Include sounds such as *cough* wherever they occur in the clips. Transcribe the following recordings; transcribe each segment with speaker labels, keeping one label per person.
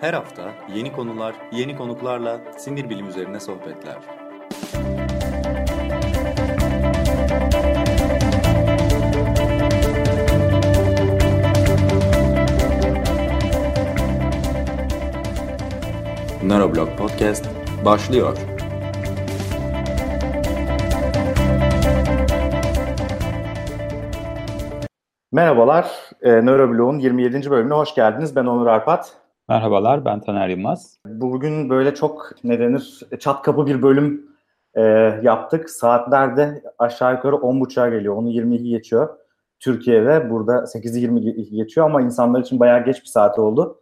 Speaker 1: Her hafta yeni konular, yeni konuklarla sinir bilim üzerine sohbetler. Neuroblog Podcast başlıyor.
Speaker 2: Merhabalar, e, Neuroblog'un 27. bölümüne hoş geldiniz. Ben Onur Arpat.
Speaker 3: Merhabalar, ben Taner Yılmaz.
Speaker 2: Bugün böyle çok ne denir, çat kapı bir bölüm e, yaptık. Saatlerde aşağı yukarı 10.30'a geliyor, onu 22 geçiyor. Türkiye'de burada 8'i 20 geçiyor ama insanlar için bayağı geç bir saat oldu.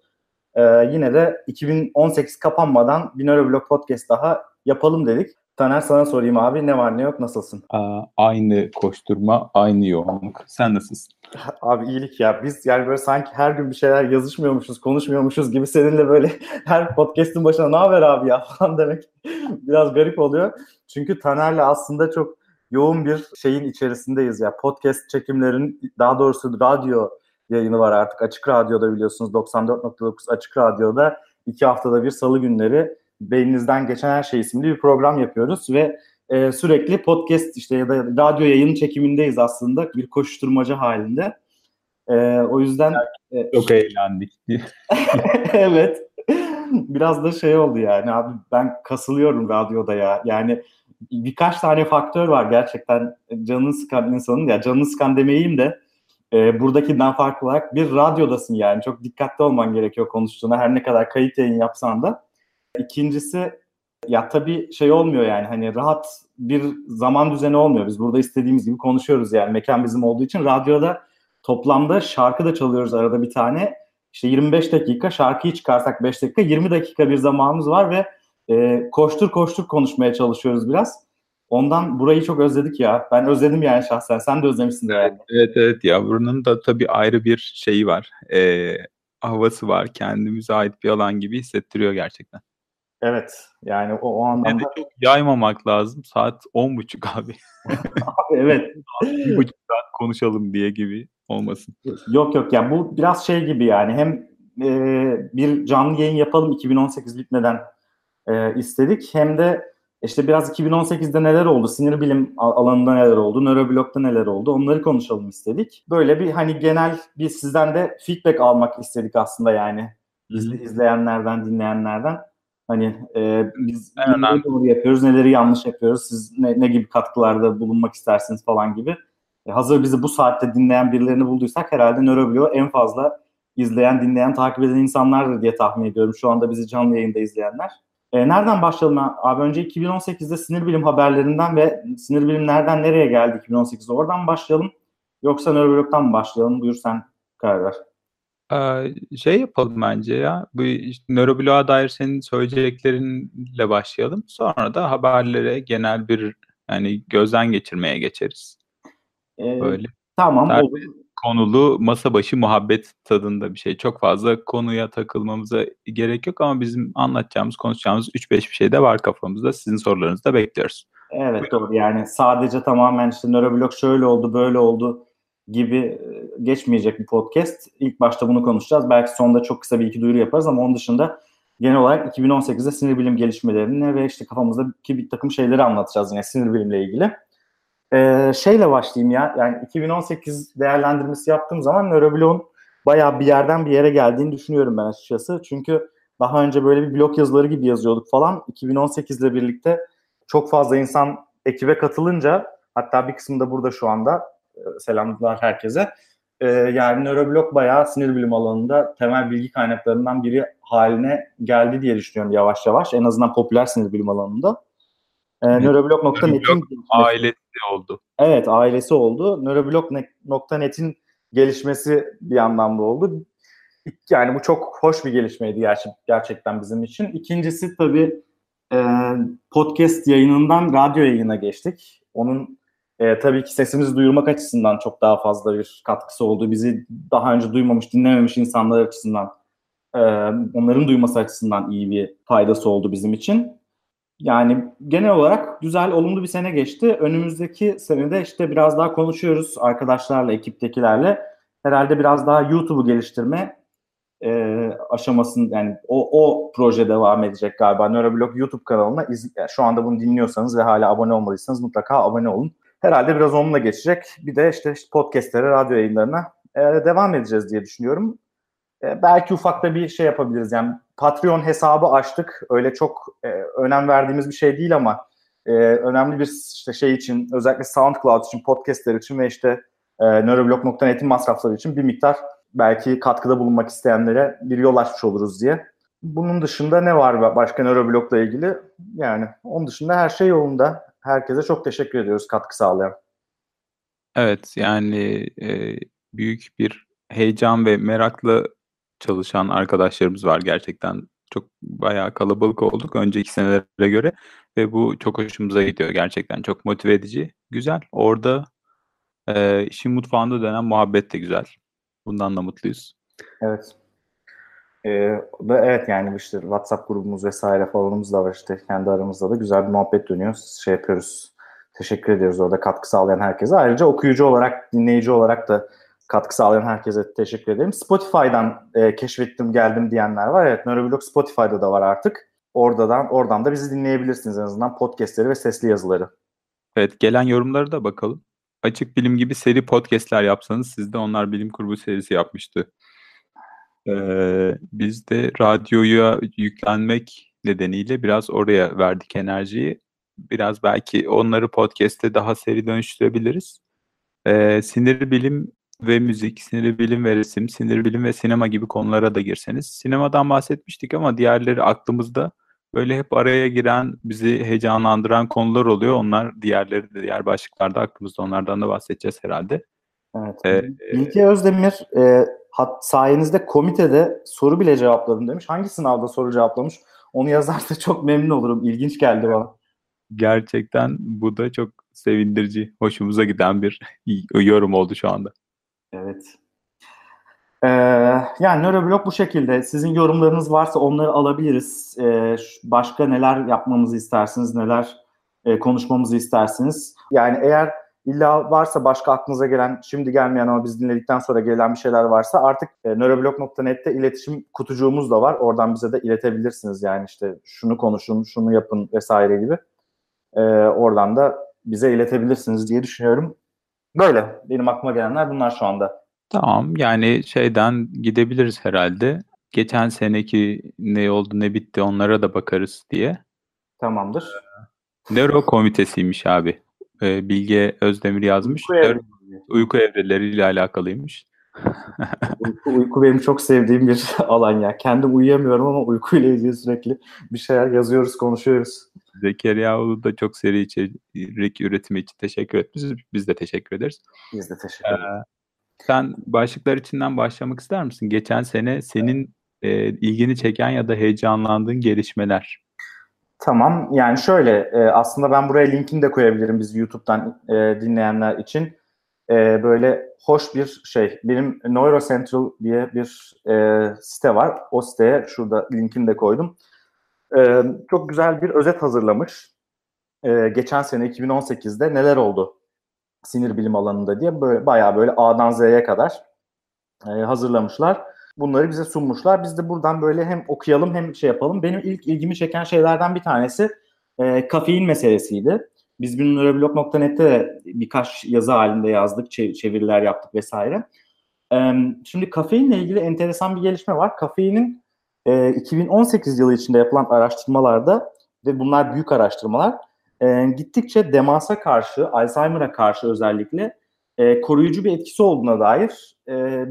Speaker 2: E, yine de 2018 kapanmadan bir Neuroblog Podcast daha yapalım dedik. Taner sana sorayım abi ne var ne yok nasılsın?
Speaker 3: Aa, aynı koşturma, aynı yoğunluk. Sen nasılsın? *laughs*
Speaker 2: Abi iyilik ya. Biz yani böyle sanki her gün bir şeyler yazışmıyormuşuz, konuşmuyormuşuz gibi seninle böyle *laughs* her podcast'in başına ne haber abi ya *laughs* falan demek biraz garip oluyor. Çünkü Taner'le aslında çok yoğun bir şeyin içerisindeyiz ya. Podcast çekimlerin daha doğrusu radyo yayını var artık. Açık Radyo'da biliyorsunuz 94.9 Açık Radyo'da iki haftada bir salı günleri beyninizden geçen her şey isimli bir program yapıyoruz ve e, sürekli podcast işte ya da radyo yayın çekimindeyiz aslında bir koşturmaca halinde. E, o yüzden
Speaker 3: e, çok *laughs* eğlendik. *laughs*
Speaker 2: evet. Biraz da şey oldu yani abi ben kasılıyorum radyoda ya. Yani birkaç tane faktör var gerçekten canını sıkan insanın ya canını sıkan demeyeyim de e, buradakinden farklı olarak bir radyodasın yani çok dikkatli olman gerekiyor konuştuğuna her ne kadar kayıt yayın yapsan da. İkincisi ya tabii şey olmuyor yani hani rahat bir zaman düzeni olmuyor. Biz burada istediğimiz gibi konuşuyoruz yani mekan bizim olduğu için radyoda toplamda şarkı da çalıyoruz arada bir tane. İşte 25 dakika şarkıyı çıkarsak 5 dakika 20 dakika bir zamanımız var ve e, koştur koştur konuşmaya çalışıyoruz biraz. Ondan burayı çok özledik ya. Ben özledim yani şahsen. Sen de özlemişsin
Speaker 3: evet, yani. Evet evet ya buranın da tabii ayrı bir şeyi var. E, havası var. Kendimize ait bir alan gibi hissettiriyor gerçekten.
Speaker 2: Evet. Yani o, o anlamda... Yani
Speaker 3: çok yaymamak lazım. Saat on buçuk abi.
Speaker 2: abi *laughs* evet.
Speaker 3: Bir buçuk saat konuşalım diye gibi olmasın.
Speaker 2: Yok yok ya yani bu biraz şey gibi yani hem e, bir canlı yayın yapalım 2018 bitmeden e, istedik hem de işte biraz 2018'de neler oldu, sinir bilim alanında neler oldu, nöroblokta neler oldu onları konuşalım istedik. Böyle bir hani genel bir sizden de feedback almak istedik aslında yani. İzle, izleyenlerden, dinleyenlerden. Hani e, biz neleri doğru yapıyoruz, neleri yanlış yapıyoruz, siz ne, ne gibi katkılarda bulunmak istersiniz falan gibi. E, hazır bizi bu saatte dinleyen birilerini bulduysak herhalde Nöroblo en fazla izleyen, dinleyen, takip eden insanlardır diye tahmin ediyorum. Şu anda bizi canlı yayında izleyenler. E, nereden başlayalım abi? Önce 2018'de sinir bilim haberlerinden ve sinir bilim nereden nereye geldi 2018'de oradan başlayalım. Yoksa nöroblogdan mı başlayalım? Buyur sen karar ver.
Speaker 3: Şey yapalım bence ya. Bu işte, nörobloğa dair senin söyleyeceklerinle başlayalım. Sonra da haberlere genel bir yani gözden geçirmeye geçeriz.
Speaker 2: Ee, Böyle. Tamam olur.
Speaker 3: Konulu masa başı muhabbet tadında bir şey. Çok fazla konuya takılmamıza gerek yok ama bizim anlatacağımız, konuşacağımız 3-5 bir şey de var kafamızda. Sizin sorularınızı da bekliyoruz.
Speaker 2: Evet doğru yani sadece tamamen işte nöroblog şöyle oldu böyle oldu gibi e, geçmeyecek bir podcast. İlk başta bunu konuşacağız. Belki sonunda çok kısa bir iki duyuru yaparız ama onun dışında genel olarak 2018'de sinir bilim gelişmelerini ve işte kafamızdaki bir takım şeyleri anlatacağız yine sinir bilimle ilgili. Ee, şeyle başlayayım ya. Yani 2018 değerlendirmesi yaptığım zaman nörobloğun bayağı bir yerden bir yere geldiğini düşünüyorum ben açıkçası. Çünkü daha önce böyle bir blog yazıları gibi yazıyorduk falan. 2018 ile birlikte çok fazla insan ekibe katılınca hatta bir kısmı da burada şu anda selamlar herkese. E, yani nöroblok bayağı sinir bilim alanında temel bilgi kaynaklarından biri haline geldi diye düşünüyorum yavaş yavaş. En azından popüler sinir bilim alanında. E, evet. Nöroblog.net'in
Speaker 3: ailesi oldu.
Speaker 2: Evet ailesi oldu. Nöroblog.net'in gelişmesi bir anlamda oldu. Yani bu çok hoş bir gelişmeydi gerçek, gerçekten bizim için. İkincisi tabii e, podcast yayınından radyo yayına geçtik. Onun e, tabii ki sesimizi duyurmak açısından çok daha fazla bir katkısı oldu. Bizi daha önce duymamış, dinlememiş insanlar açısından, e, onların duyması açısından iyi bir faydası oldu bizim için. Yani genel olarak güzel, olumlu bir sene geçti. Önümüzdeki senede işte biraz daha konuşuyoruz arkadaşlarla, ekiptekilerle. Herhalde biraz daha YouTube'u geliştirme e, aşamasının yani o, o proje devam edecek galiba. Neuroblog YouTube kanalına iz, yani şu anda bunu dinliyorsanız ve hala abone olmadıysanız mutlaka abone olun. Herhalde biraz onunla geçecek. Bir de işte, işte podcastlere, radyo yayınlarına e, devam edeceğiz diye düşünüyorum. E, belki ufakta bir şey yapabiliriz. Yani Patreon hesabı açtık. Öyle çok e, önem verdiğimiz bir şey değil ama e, önemli bir işte şey için özellikle SoundCloud için, podcastler için ve işte e, neuroblog.net'in masrafları için bir miktar belki katkıda bulunmak isteyenlere bir yol açmış oluruz diye. Bunun dışında ne var başka Neuroblog'la ilgili? Yani onun dışında her şey yolunda. Herkese çok teşekkür ediyoruz katkı sağlayan.
Speaker 3: Evet yani e, büyük bir heyecan ve merakla çalışan arkadaşlarımız var gerçekten. Çok bayağı kalabalık olduk önceki senelere göre ve bu çok hoşumuza gidiyor gerçekten. Çok motive edici. Güzel. Orada e, işin mutfağında dönen muhabbet de güzel. Bundan da mutluyuz.
Speaker 2: Evet. Ee, da evet yani işte WhatsApp grubumuz vesaire falanımız da var işte kendi aramızda da güzel bir muhabbet dönüyor. Şey yapıyoruz. Teşekkür ediyoruz orada katkı sağlayan herkese. Ayrıca okuyucu olarak, dinleyici olarak da katkı sağlayan herkese teşekkür ederim. Spotify'dan e, keşfettim geldim diyenler var. Evet Neuroblog Spotify'da da var artık. Oradan oradan da bizi dinleyebilirsiniz en azından podcastleri ve sesli yazıları.
Speaker 3: Evet gelen yorumları da bakalım. Açık Bilim gibi seri podcastler yapsanız siz de onlar bilim kurgu serisi yapmıştı. Ee, biz de radyoya yüklenmek nedeniyle biraz oraya verdik enerjiyi. Biraz belki onları podcast'te daha seri dönüştürebiliriz. Ee, sinir bilim ve müzik, sinir bilim ve resim, sinir bilim ve sinema gibi konulara da girseniz. Sinemadan bahsetmiştik ama diğerleri aklımızda böyle hep araya giren, bizi heyecanlandıran konular oluyor. Onlar diğerleri de diğer başlıklarda aklımızda. Onlardan da bahsedeceğiz herhalde.
Speaker 2: Evet. Ee, Bilge Özdemir e, hat, sayenizde komitede soru bile cevapladım demiş. Hangi sınavda soru cevaplamış? Onu yazarsa *laughs* çok memnun olurum. İlginç geldi bana.
Speaker 3: Gerçekten bu da çok sevindirici, hoşumuza giden bir *laughs* yorum oldu şu anda.
Speaker 2: Evet. Ee, yani Neuroblog bu şekilde. Sizin yorumlarınız varsa onları alabiliriz. Ee, başka neler yapmamızı istersiniz, neler e, konuşmamızı istersiniz. Yani eğer illa varsa başka aklınıza gelen, şimdi gelmeyen ama biz dinledikten sonra gelen bir şeyler varsa artık e, neuroblog.net'te iletişim kutucuğumuz da var. Oradan bize de iletebilirsiniz. Yani işte şunu konuşun, şunu yapın vesaire gibi. Ee, oradan da bize iletebilirsiniz diye düşünüyorum. Böyle. Benim aklıma gelenler bunlar şu anda.
Speaker 3: Tamam yani şeyden gidebiliriz herhalde. Geçen seneki ne oldu ne bitti onlara da bakarız diye.
Speaker 2: Tamamdır.
Speaker 3: Nöro komitesiymiş abi. Ee, Bilge Özdemir yazmış. Uyku, evre. uyku evreleriyle alakalıymış. *laughs*
Speaker 2: uyku, uyku benim çok sevdiğim bir *laughs* alan ya. Kendim uyuyamıyorum ama uykuyla ilgili sürekli bir şeyler yazıyoruz, konuşuyoruz.
Speaker 3: Zekeriya Ulu da çok seri içerik üretimi için teşekkür etmiş. Biz de teşekkür ederiz.
Speaker 2: Biz de teşekkür ederiz. Ee,
Speaker 3: sen başlıklar içinden başlamak ister misin? Geçen sene senin e, ilgini çeken ya da heyecanlandığın gelişmeler.
Speaker 2: Tamam. Yani şöyle e, aslında ben buraya linkini de koyabilirim biz YouTube'dan e, dinleyenler için. E, böyle hoş bir şey. Benim Neurocentral diye bir e, site var. O siteye şurada linkini de koydum. E, çok güzel bir özet hazırlamış. E, geçen sene 2018'de neler oldu sinir bilim alanında diye böyle bayağı böyle A'dan Z'ye kadar e, hazırlamışlar. Bunları bize sunmuşlar. Biz de buradan böyle hem okuyalım hem şey yapalım. Benim ilk ilgimi çeken şeylerden bir tanesi e, kafein meselesiydi. Biz bunu nöroblog.net'te birkaç yazı halinde yazdık, çeviriler yaptık vesaire. E, şimdi kafeinle ilgili enteresan bir gelişme var. Kafeinin e, 2018 yılı içinde yapılan araştırmalarda ve bunlar büyük araştırmalar e, gittikçe demansa karşı, Alzheimer'a karşı özellikle e, koruyucu bir etkisi olduğuna dair e,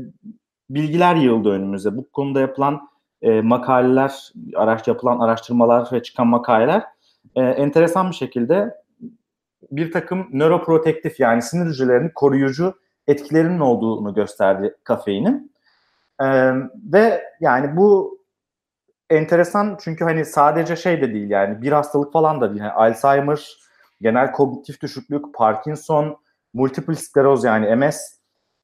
Speaker 2: bilgiler yığıldı önümüze. Bu konuda yapılan e, makaleler, araç yapılan araştırmalar ve çıkan makaleler e, enteresan bir şekilde bir takım nöroprotektif yani sinir hücrelerini koruyucu etkilerinin olduğunu gösterdi kafeinin. E, ve yani bu enteresan çünkü hani sadece şey de değil yani bir hastalık falan da değil. Yani Alzheimer, genel kognitif düşüklük, Parkinson, multiple skleroz yani MS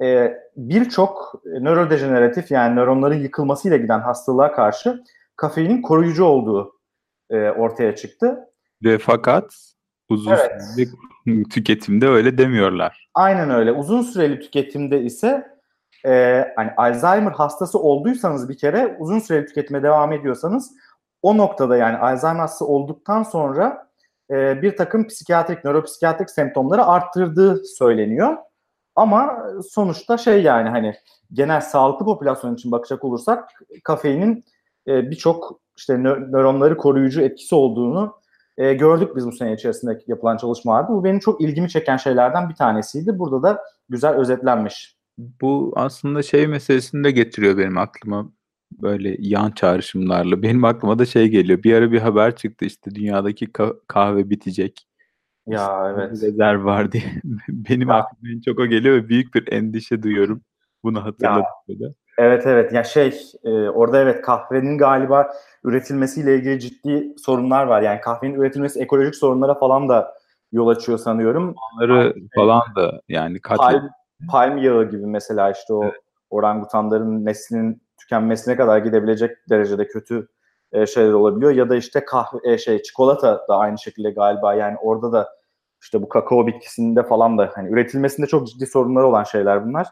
Speaker 2: e, birçok nörodejeneratif yani nöronların yıkılmasıyla giden hastalığa karşı kafeinin koruyucu olduğu e, ortaya çıktı.
Speaker 3: Ve fakat uzun evet. süreli *laughs* tüketimde öyle demiyorlar.
Speaker 2: Aynen öyle. Uzun süreli tüketimde ise e, hani Alzheimer hastası olduysanız bir kere uzun süreli tüketime devam ediyorsanız o noktada yani Alzheimer hastası olduktan sonra e, bir takım psikiyatrik, nöropsikiyatrik semptomları arttırdığı söyleniyor. Ama sonuçta şey yani hani genel sağlıklı popülasyon için bakacak olursak kafeinin e, birçok işte nö- nöronları koruyucu etkisi olduğunu e, gördük biz bu sene içerisinde yapılan çalışmalarda. Bu benim çok ilgimi çeken şeylerden bir tanesiydi. Burada da güzel özetlenmiş.
Speaker 3: Bu aslında şey meselesini de getiriyor benim aklıma böyle yan çağrışımlarla. Benim aklıma da şey geliyor. Bir ara bir haber çıktı işte dünyadaki ka- kahve bitecek.
Speaker 2: Ya evet.
Speaker 3: Rezerv var diye. *laughs* Benim
Speaker 2: Ya.
Speaker 3: aklıma en çok o geliyor ve büyük bir endişe duyuyorum. Bunu hatırladım.
Speaker 2: Evet evet ya şey e, orada evet kahvenin galiba üretilmesiyle ilgili ciddi sorunlar var. Yani kahvenin üretilmesi ekolojik sorunlara falan da yol açıyor sanıyorum.
Speaker 3: Onları falan da yani katle
Speaker 2: Palm, palm yağı gibi mesela işte o orangutanların neslinin tükenmesine kadar gidebilecek derecede kötü e, şeyler olabiliyor. Ya da işte kahve e, şey çikolata da aynı şekilde galiba yani orada da işte bu kakao bitkisinde falan da hani üretilmesinde çok ciddi sorunları olan şeyler bunlar.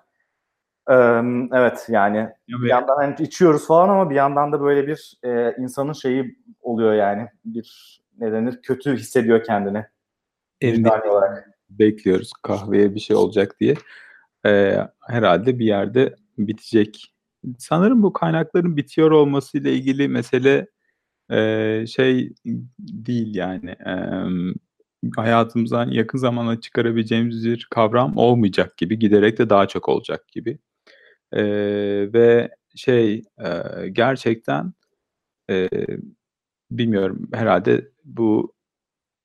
Speaker 2: Ee, evet yani bir
Speaker 3: ve
Speaker 2: yandan hani içiyoruz falan ama bir yandan da böyle bir e, insanın şeyi oluyor yani bir ne denir kötü hissediyor kendini vicdani olarak.
Speaker 3: bekliyoruz kahveye bir şey olacak diye. Ee, herhalde bir yerde bitecek. Sanırım bu kaynakların bitiyor olmasıyla ilgili mesele e, şey değil yani e, hayatımızdan yakın zamanda çıkarabileceğimiz bir kavram olmayacak gibi giderek de daha çok olacak gibi. E, ve şey e, gerçekten e, bilmiyorum herhalde bu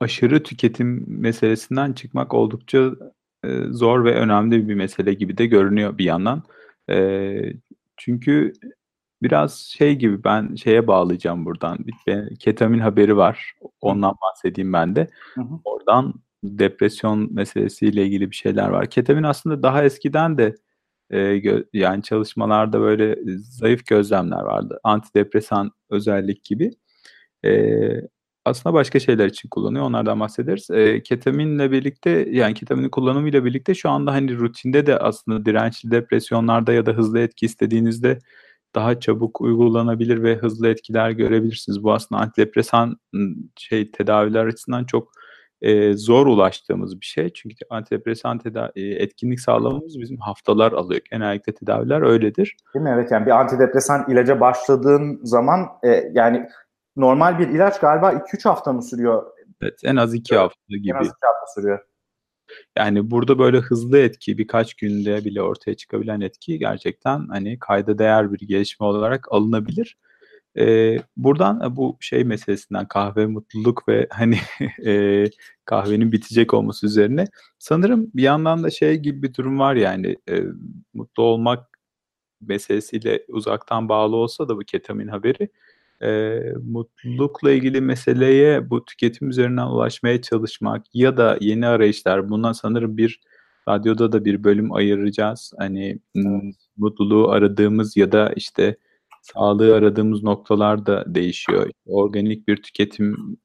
Speaker 3: aşırı tüketim meselesinden çıkmak oldukça e, zor ve önemli bir mesele gibi de görünüyor bir yandan. E, çünkü biraz şey gibi ben şeye bağlayacağım buradan. Bir ketamin haberi var. Ondan bahsedeyim ben de.
Speaker 2: Hı hı.
Speaker 3: Oradan depresyon meselesiyle ilgili bir şeyler var. Ketamin aslında daha eskiden de e, yani çalışmalarda böyle zayıf gözlemler vardı. Antidepresan özellik gibi. E, aslında başka şeyler için kullanıyor. Onlardan bahsederiz. E, ketaminle birlikte yani ketaminin kullanımıyla birlikte şu anda hani rutinde de aslında dirençli depresyonlarda ya da hızlı etki istediğinizde daha çabuk uygulanabilir ve hızlı etkiler görebilirsiniz. Bu aslında antidepresan şey tedaviler açısından çok e, zor ulaştığımız bir şey. Çünkü antidepresan teda- etkinlik sağlamamız bizim haftalar alıyor. Genellikle tedaviler öyledir.
Speaker 2: Değil mi? Evet yani bir antidepresan ilaca başladığın zaman e, yani normal bir ilaç galiba 2-3 hafta mı sürüyor?
Speaker 3: Evet, en az iki hafta gibi.
Speaker 2: En az 2 hafta sürüyor.
Speaker 3: Yani burada böyle hızlı etki birkaç günde bile ortaya çıkabilen etki gerçekten hani kayda değer bir gelişme olarak alınabilir. Ee, buradan bu şey meselesinden kahve mutluluk ve hani *laughs* e, kahvenin bitecek olması üzerine sanırım bir yandan da şey gibi bir durum var yani e, mutlu olmak meselesiyle uzaktan bağlı olsa da bu ketamin haberi e, mutlulukla ilgili meseleye bu tüketim üzerinden ulaşmaya çalışmak ya da yeni arayışlar bundan sanırım bir radyoda da bir bölüm ayıracağız. Hani m, mutluluğu aradığımız ya da işte sağlığı aradığımız noktalar da değişiyor. Organik bir tüketim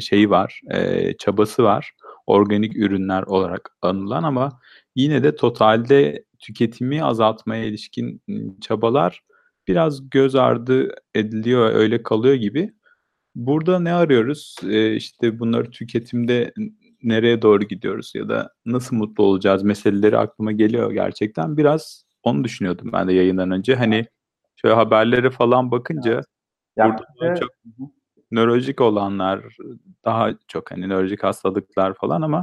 Speaker 3: şeyi var, e, çabası var. Organik ürünler olarak anılan ama yine de totalde tüketimi azaltmaya ilişkin çabalar biraz göz ardı ediliyor, öyle kalıyor gibi. Burada ne arıyoruz? Ee, işte bunları tüketimde nereye doğru gidiyoruz ya da nasıl mutlu olacağız meseleleri aklıma geliyor gerçekten. Biraz onu düşünüyordum ben de yayından önce. Hani şöyle haberlere falan bakınca
Speaker 2: Ya
Speaker 3: burada daha çok nörolojik olanlar daha çok hani nörolojik hastalıklar falan ama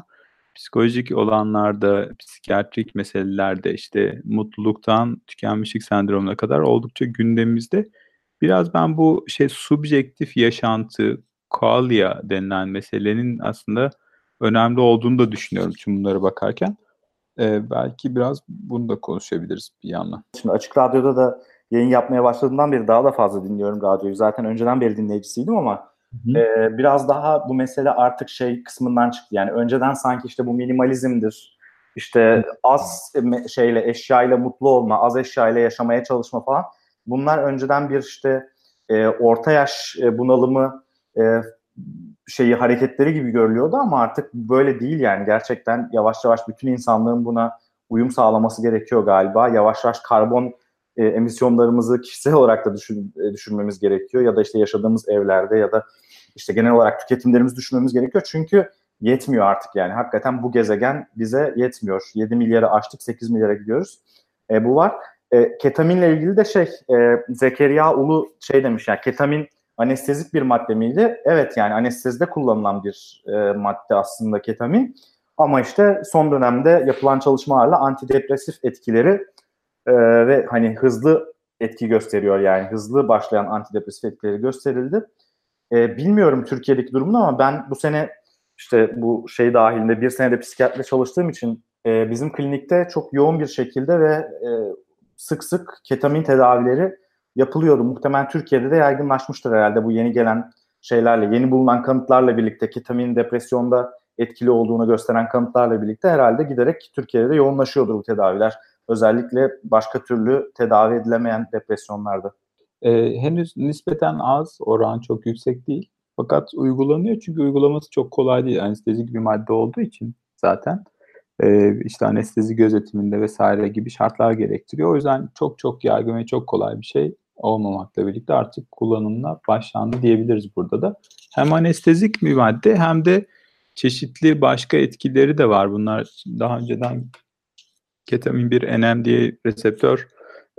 Speaker 3: psikolojik olanlarda, psikiyatrik meselelerde işte mutluluktan tükenmişlik sendromuna kadar oldukça gündemimizde. Biraz ben bu şey subjektif yaşantı, qualia denilen meselenin aslında önemli olduğunu da düşünüyorum tüm bunlara bakarken. Ee, belki biraz bunu da konuşabiliriz bir yandan.
Speaker 2: Şimdi Açık Radyo'da da yayın yapmaya başladığımdan beri daha da fazla dinliyorum radyoyu. Zaten önceden beri dinleyicisiydim ama
Speaker 3: Hı.
Speaker 2: e, biraz daha bu mesele artık şey kısmından çıktı. Yani önceden sanki işte bu minimalizmdir. İşte az şeyle eşyayla mutlu olma, az eşyayla yaşamaya çalışma falan. Bunlar önceden bir işte e, orta yaş e, bunalımı e, şeyi hareketleri gibi görülüyordu ama artık böyle değil yani gerçekten yavaş yavaş bütün insanlığın buna uyum sağlaması gerekiyor galiba. Yavaş yavaş karbon e, emisyonlarımızı kişisel olarak da düşün, e, düşürmemiz gerekiyor ya da işte yaşadığımız evlerde ya da işte genel olarak tüketimlerimizi düşünmemiz gerekiyor. Çünkü yetmiyor artık yani. Hakikaten bu gezegen bize yetmiyor. 7 milyara açtık, 8 milyara gidiyoruz. E, bu var. E, ketaminle ilgili de şey, e, Zekeriya Ulu şey demiş yani ketamin anestezik bir madde miydi? Evet yani anestezide kullanılan bir e, madde aslında ketamin. Ama işte son dönemde yapılan çalışmalarla antidepresif etkileri e, ve hani hızlı etki gösteriyor yani hızlı başlayan antidepresif etkileri gösterildi. E, bilmiyorum Türkiye'deki durumunu ama ben bu sene işte bu şey dahilinde bir senede psikiyatride çalıştığım için e, bizim klinikte çok yoğun bir şekilde ve e, sık sık ketamin tedavileri yapılıyordu. Muhtemelen Türkiye'de de yaygınlaşmıştır herhalde bu yeni gelen şeylerle, yeni bulunan kanıtlarla birlikte ketamin depresyonda etkili olduğunu gösteren kanıtlarla birlikte herhalde giderek Türkiye'de de yoğunlaşıyordur bu tedaviler. Özellikle başka türlü tedavi edilemeyen depresyonlarda.
Speaker 3: Ee, henüz nispeten az, oran çok yüksek değil. Fakat uygulanıyor çünkü uygulaması çok kolay değil. Anestezik bir madde olduğu için zaten e, işte anestezi gözetiminde vesaire gibi şartlar gerektiriyor. O yüzden çok çok yaygın ve çok kolay bir şey olmamakla birlikte artık kullanımına başlandı diyebiliriz burada da. Hem anestezik bir madde hem de çeşitli başka etkileri de var. Bunlar daha önceden ketamin bir NMDA reseptör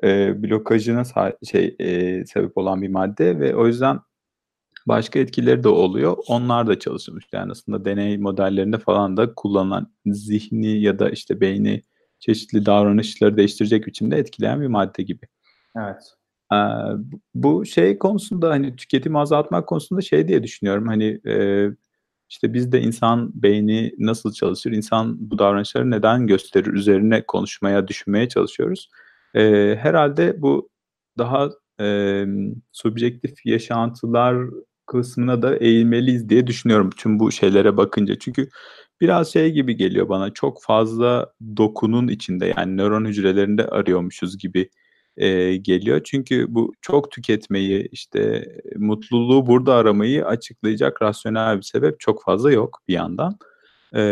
Speaker 3: e, blokajına şey e, sebep olan bir madde ve o yüzden başka etkileri de oluyor. Onlar da çalışılmış. Yani aslında deney modellerinde falan da kullanılan zihni ya da işte beyni çeşitli davranışları değiştirecek biçimde etkileyen bir madde gibi.
Speaker 2: Evet.
Speaker 3: Ee, bu şey konusunda hani tüketimi azaltmak konusunda şey diye düşünüyorum. Hani e, işte bizde insan beyni nasıl çalışır, insan bu davranışları neden gösterir üzerine konuşmaya, düşünmeye çalışıyoruz. Ee, herhalde bu daha e, subjektif yaşantılar kısmına da eğilmeliyiz diye düşünüyorum tüm bu şeylere bakınca. Çünkü biraz şey gibi geliyor bana çok fazla dokunun içinde yani nöron hücrelerinde arıyormuşuz gibi e, geliyor. Çünkü bu çok tüketmeyi işte mutluluğu burada aramayı açıklayacak rasyonel bir sebep çok fazla yok bir yandan. E,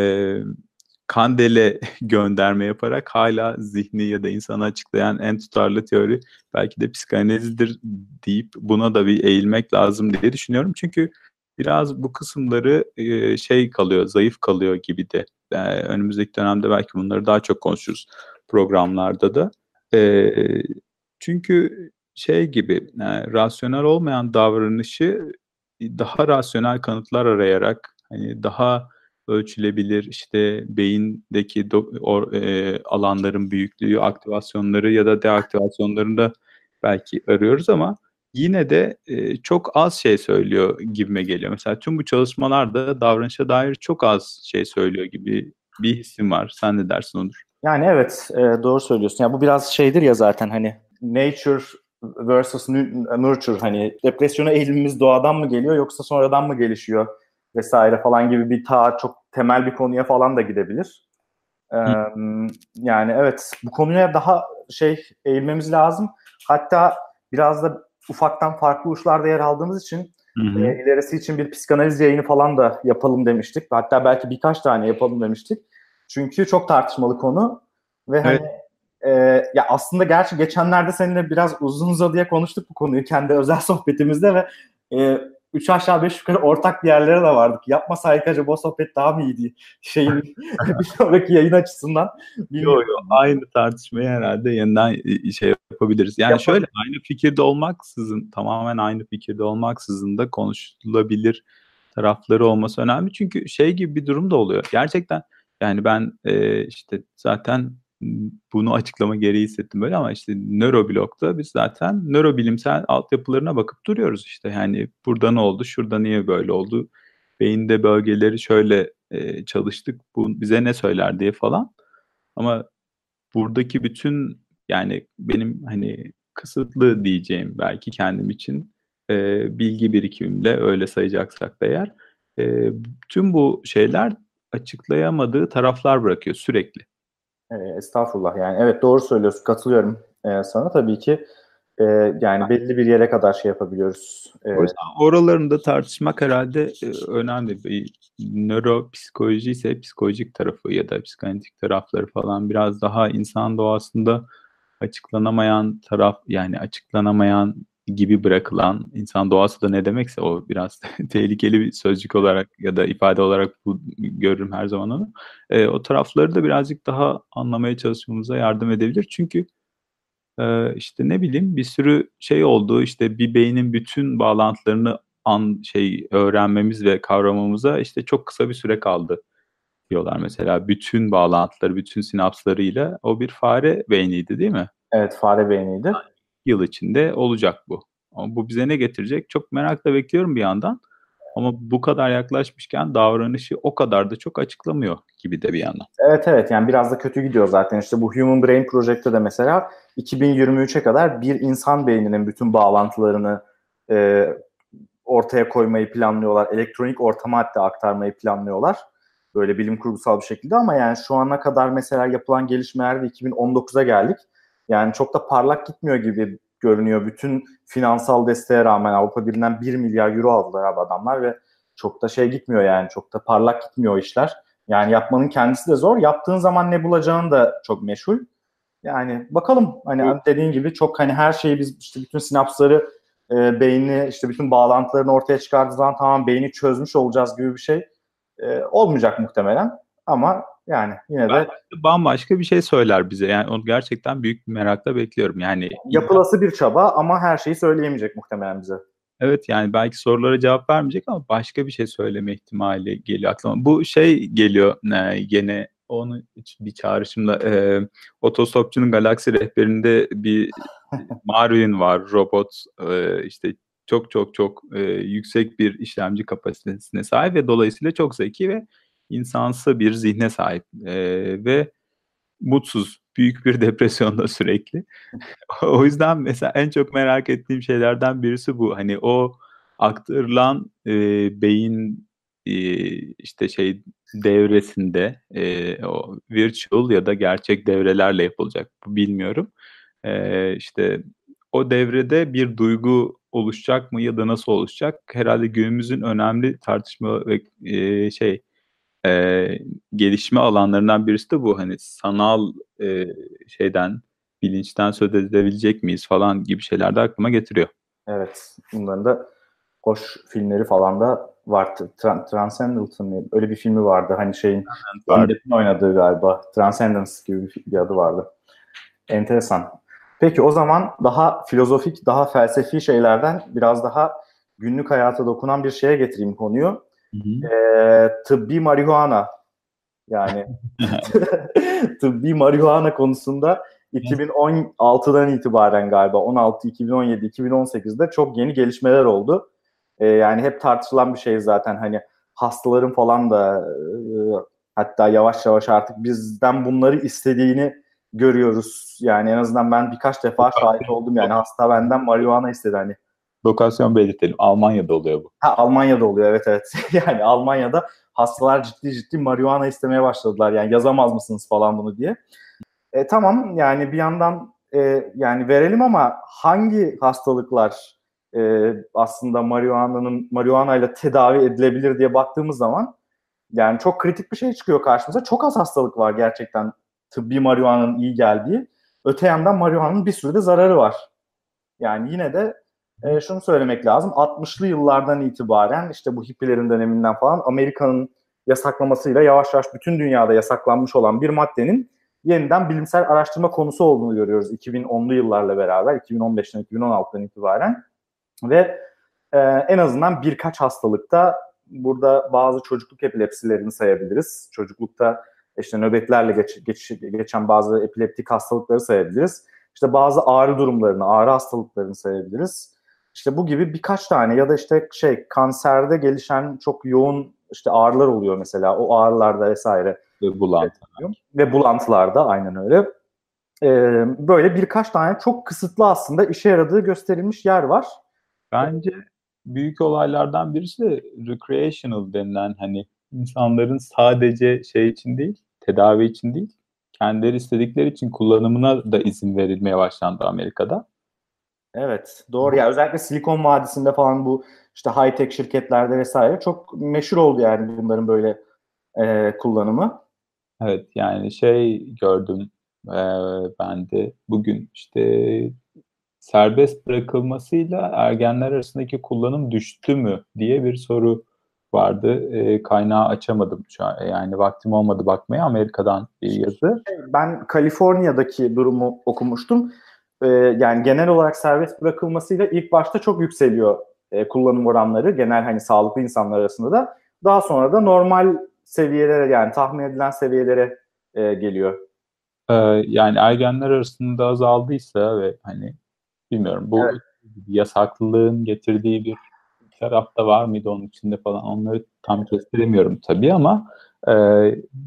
Speaker 3: Kandele *laughs* gönderme yaparak hala zihni ya da insanı açıklayan en tutarlı teori belki de psikanalizdir deyip buna da bir eğilmek lazım diye düşünüyorum. Çünkü biraz bu kısımları şey kalıyor, zayıf kalıyor gibi de. Yani önümüzdeki dönemde belki bunları daha çok konuşuruz programlarda da. E, çünkü şey gibi yani rasyonel olmayan davranışı daha rasyonel kanıtlar arayarak hani daha ölçülebilir işte beyindeki do, or, e, alanların büyüklüğü, aktivasyonları ya da deaktivasyonlarında belki arıyoruz ama yine de e, çok az şey söylüyor gibime geliyor. Mesela tüm bu çalışmalarda davranışa dair çok az şey söylüyor gibi bir hissim var. Sen ne dersin Onur?
Speaker 2: Yani evet e, doğru söylüyorsun. Ya bu biraz şeydir ya zaten hani nature versus nurture hani depresyona eğilimimiz doğadan mı geliyor yoksa sonradan mı gelişiyor vesaire falan gibi bir ta çok temel bir konuya falan da gidebilir. Ee, yani evet bu konuya daha şey eğilmemiz lazım. Hatta biraz da ufaktan farklı uçlarda yer aldığımız için hı hı. E, ilerisi için bir psikanaliz yayını falan da yapalım demiştik. Hatta belki birkaç tane yapalım demiştik. Çünkü çok tartışmalı konu ve evet. hani e, ya aslında gerçi geçenlerde seninle biraz uzun uzadıya konuştuk bu konuyu kendi özel *laughs* sohbetimizde ve e, üç aşağı beş yukarı ortak bir yerlere de vardık. Yapmasaydık acaba o sohbet daha mı iyiydi? *laughs* Şeyin *laughs* bir sonraki yayın açısından.
Speaker 3: Yok yok aynı tartışmayı herhalde yeniden şey yapabiliriz. Yani Yapalım. şöyle aynı fikirde olmaksızın tamamen aynı fikirde olmaksızın da konuşulabilir tarafları olması önemli. Çünkü şey gibi bir durum da oluyor. Gerçekten yani ben e, işte zaten bunu açıklama gereği hissettim böyle ama işte nöroblokta biz zaten nörobilimsel altyapılarına bakıp duruyoruz işte yani burada ne oldu, şurada niye böyle oldu, beyinde bölgeleri şöyle e, çalıştık, bu bize ne söyler diye falan. Ama buradaki bütün yani benim hani kısıtlı diyeceğim belki kendim için e, bilgi birikimimle öyle sayacaksak da eğer e, tüm bu şeyler açıklayamadığı taraflar bırakıyor sürekli.
Speaker 2: E, estağfurullah yani evet doğru söylüyorsun katılıyorum e, sana tabii ki. e, yani belli bir yere kadar şey yapabiliyoruz. E,
Speaker 3: O yüzden oralarını da tartışmak herhalde e, önemli. Bir nöropsikoloji ise psikolojik tarafı ya da psikanalitik tarafları falan biraz daha insan doğasında açıklanamayan taraf yani açıklanamayan gibi bırakılan insan doğası da ne demekse o biraz *laughs* tehlikeli bir sözcük olarak ya da ifade olarak bu, görürüm her zaman onu. E, o tarafları da birazcık daha anlamaya çalışmamıza yardım edebilir. Çünkü e, işte ne bileyim bir sürü şey oldu. İşte bir beynin bütün bağlantılarını an şey öğrenmemiz ve kavramamıza işte çok kısa bir süre kaldı diyorlar mesela. Bütün bağlantıları, bütün sinapslarıyla o bir fare beyniydi değil mi?
Speaker 2: evet fare beyniydi.
Speaker 3: Yıl içinde olacak bu. Ama bu bize ne getirecek? Çok merakla bekliyorum bir yandan. Ama bu kadar yaklaşmışken davranışı o kadar da çok açıklamıyor gibi de bir yandan.
Speaker 2: Evet evet yani biraz da kötü gidiyor zaten. İşte bu Human Brain Project'te de mesela 2023'e kadar bir insan beyninin bütün bağlantılarını e, ortaya koymayı planlıyorlar. Elektronik ortama hatta aktarmayı planlıyorlar. Böyle bilim kurgusal bir şekilde ama yani şu ana kadar mesela yapılan gelişmelerde 2019'a geldik. Yani çok da parlak gitmiyor gibi görünüyor. Bütün finansal desteğe rağmen Avrupa Birliği'nden 1 milyar euro aldılar abi adamlar ve çok da şey gitmiyor yani çok da parlak gitmiyor işler. Yani yapmanın kendisi de zor. Yaptığın zaman ne bulacağın da çok meşhur. Yani bakalım hani
Speaker 3: Evet.
Speaker 2: dediğin gibi çok hani her şeyi biz işte bütün sinapsları e, beyni işte bütün bağlantılarını ortaya çıkardığı zaman tamam beyni çözmüş olacağız gibi bir şey e, olmayacak muhtemelen. Ama yani yine de
Speaker 3: Belki bambaşka bir şey söyler bize. Yani onu gerçekten büyük bir merakla bekliyorum. Yani
Speaker 2: yapılası bir çaba ama her şeyi söyleyemeyecek muhtemelen bize.
Speaker 3: Evet yani belki sorulara cevap vermeyecek ama başka bir şey söyleme ihtimali geliyor aklıma. Bu şey geliyor e, gene onu bir çağrışımla e, otostopçunun galaksi rehberinde bir *laughs* Marvin var robot e, işte çok çok çok e, yüksek bir işlemci kapasitesine sahip ve dolayısıyla çok zeki ve insansı bir zihne sahip E, ve mutsuz büyük bir *laughs* depresyonda sürekli. *laughs* o yüzden mesela en çok merak ettiğim şeylerden birisi bu. Hani o aktarılan e, beyin e, işte şey devresinde e, o virtual ya da gerçek devrelerle yapılacak bilmiyorum. E, işte o devrede bir duygu oluşacak mı ya da nasıl oluşacak? Herhalde günümüzün önemli tartışma ve e, şey e, gelişme alanlarından birisi de bu. Hani sanal e, şeyden bilinçten söz edebilecek miyiz falan gibi şeyler de aklıma getiriyor.
Speaker 2: Evet. Bunların da hoş filmleri falan da var. Tra- Transcendent mı? Öyle bir filmi vardı. Hani şeyin
Speaker 3: Var.
Speaker 2: Depp'in oynadığı galiba. Transcendence gibi bir, bir adı vardı. Enteresan. Peki o zaman daha filozofik, daha felsefi şeylerden biraz daha günlük hayata dokunan bir şeye getireyim konuyu. Ee, tıbbi marihuana. Yani *laughs* *laughs* tıbbi marihuana konusunda 2016'dan itibaren galiba 16, 2017, 2018'de çok yeni gelişmeler oldu. Ee, yani hep tartışılan bir şey zaten hani hastaların falan da e, hatta yavaş yavaş artık bizden bunları istediğini görüyoruz. Yani en azından ben birkaç defa şahit oldum yani hasta benden marihuana istedi hani.
Speaker 3: Lokasyon belirtelim. Almanya'da oluyor bu.
Speaker 2: Ha, Almanya'da oluyor evet evet. *laughs* yani Almanya'da hastalar ciddi ciddi marihuana istemeye başladılar. Yani yazamaz mısınız falan bunu diye. E, tamam yani bir yandan e, yani verelim ama hangi hastalıklar e, aslında marihuana'nın marihuanayla tedavi edilebilir diye baktığımız zaman yani çok kritik bir şey çıkıyor karşımıza. Çok az hastalık var gerçekten tıbbi marihuananın iyi geldiği. Öte yandan marihuananın bir sürü de zararı var. Yani yine de e, şunu söylemek lazım. 60'lı yıllardan itibaren işte bu hippilerin döneminden falan Amerika'nın yasaklamasıyla yavaş yavaş bütün dünyada yasaklanmış olan bir maddenin yeniden bilimsel araştırma konusu olduğunu görüyoruz 2010'lu yıllarla beraber 2015'ten 2016'dan itibaren ve e, en azından birkaç hastalıkta burada bazı çocukluk epilepsilerini sayabiliriz. Çocuklukta işte nöbetlerle geç, geç, geçen bazı epileptik hastalıkları sayabiliriz. İşte bazı ağrı durumlarını, ağrı hastalıklarını sayabiliriz. İşte bu gibi birkaç tane ya da işte şey kanserde gelişen çok yoğun işte ağrılar oluyor mesela. O ağrılarda vesaire
Speaker 3: Ve bulantı.
Speaker 2: ve bulantılarda aynen öyle. Ee, böyle birkaç tane çok kısıtlı aslında işe yaradığı gösterilmiş yer var.
Speaker 3: Bence büyük olaylardan birisi de recreational denilen hani insanların sadece şey için değil, tedavi için değil, kendileri istedikleri için kullanımına da izin verilmeye başlandı Amerika'da.
Speaker 2: Evet doğru ya özellikle Silikon Vadisi'nde falan bu işte high tech şirketlerde vesaire çok meşhur oldu yani bunların böyle e, kullanımı.
Speaker 3: Evet yani şey gördüm e, ben de bugün işte serbest bırakılmasıyla ergenler arasındaki kullanım düştü mü diye bir soru vardı. E, kaynağı açamadım şu an. Yani vaktim olmadı bakmaya. Amerika'dan bir yazı.
Speaker 2: Ben Kaliforniya'daki durumu okumuştum. E, yani genel olarak serbest bırakılmasıyla ilk başta çok yükseliyor e, kullanım oranları. Genel hani sağlıklı insanlar arasında da. Daha sonra da normal seviyelere yani tahmin edilen seviyelere e, geliyor.
Speaker 3: Ee, yani ergenler arasında azaldıysa ve hani bilmiyorum bu
Speaker 2: Evet.
Speaker 3: yasaklılığın getirdiği bir tarafta var mıydı onun içinde falan onları tam kestiremiyorum tabii ama e,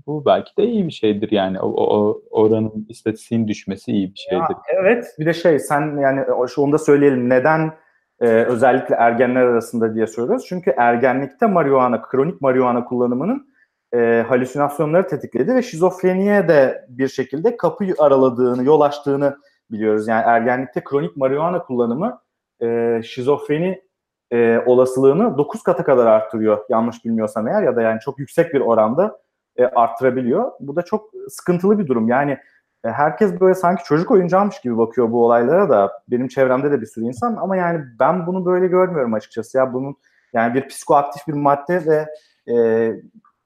Speaker 3: bu belki de iyi bir şeydir yani o, o, oranın istatistiğin düşmesi iyi bir şeydir.
Speaker 2: Ya, evet bir de şey sen yani şu onu da söyleyelim neden e, özellikle ergenler arasında diye soruyoruz. Çünkü ergenlikte marihuana, kronik marihuana kullanımının e, halüsinasyonları tetikledi ve şizofreniye de bir şekilde kapı araladığını, yol açtığını biliyoruz. Yani ergenlikte kronik marihuana kullanımı e, şizofreni e, olasılığını 9 kata kadar arttırıyor yanlış bilmiyorsam eğer ya da yani çok yüksek bir oranda e, arttırabiliyor. Bu da çok sıkıntılı bir durum. Yani e, herkes böyle sanki çocuk oyuncağımış gibi bakıyor bu olaylara da. Benim çevremde de bir sürü insan ama yani ben bunu böyle görmüyorum açıkçası. Ya bunun yani bir psikoaktif bir madde ve e,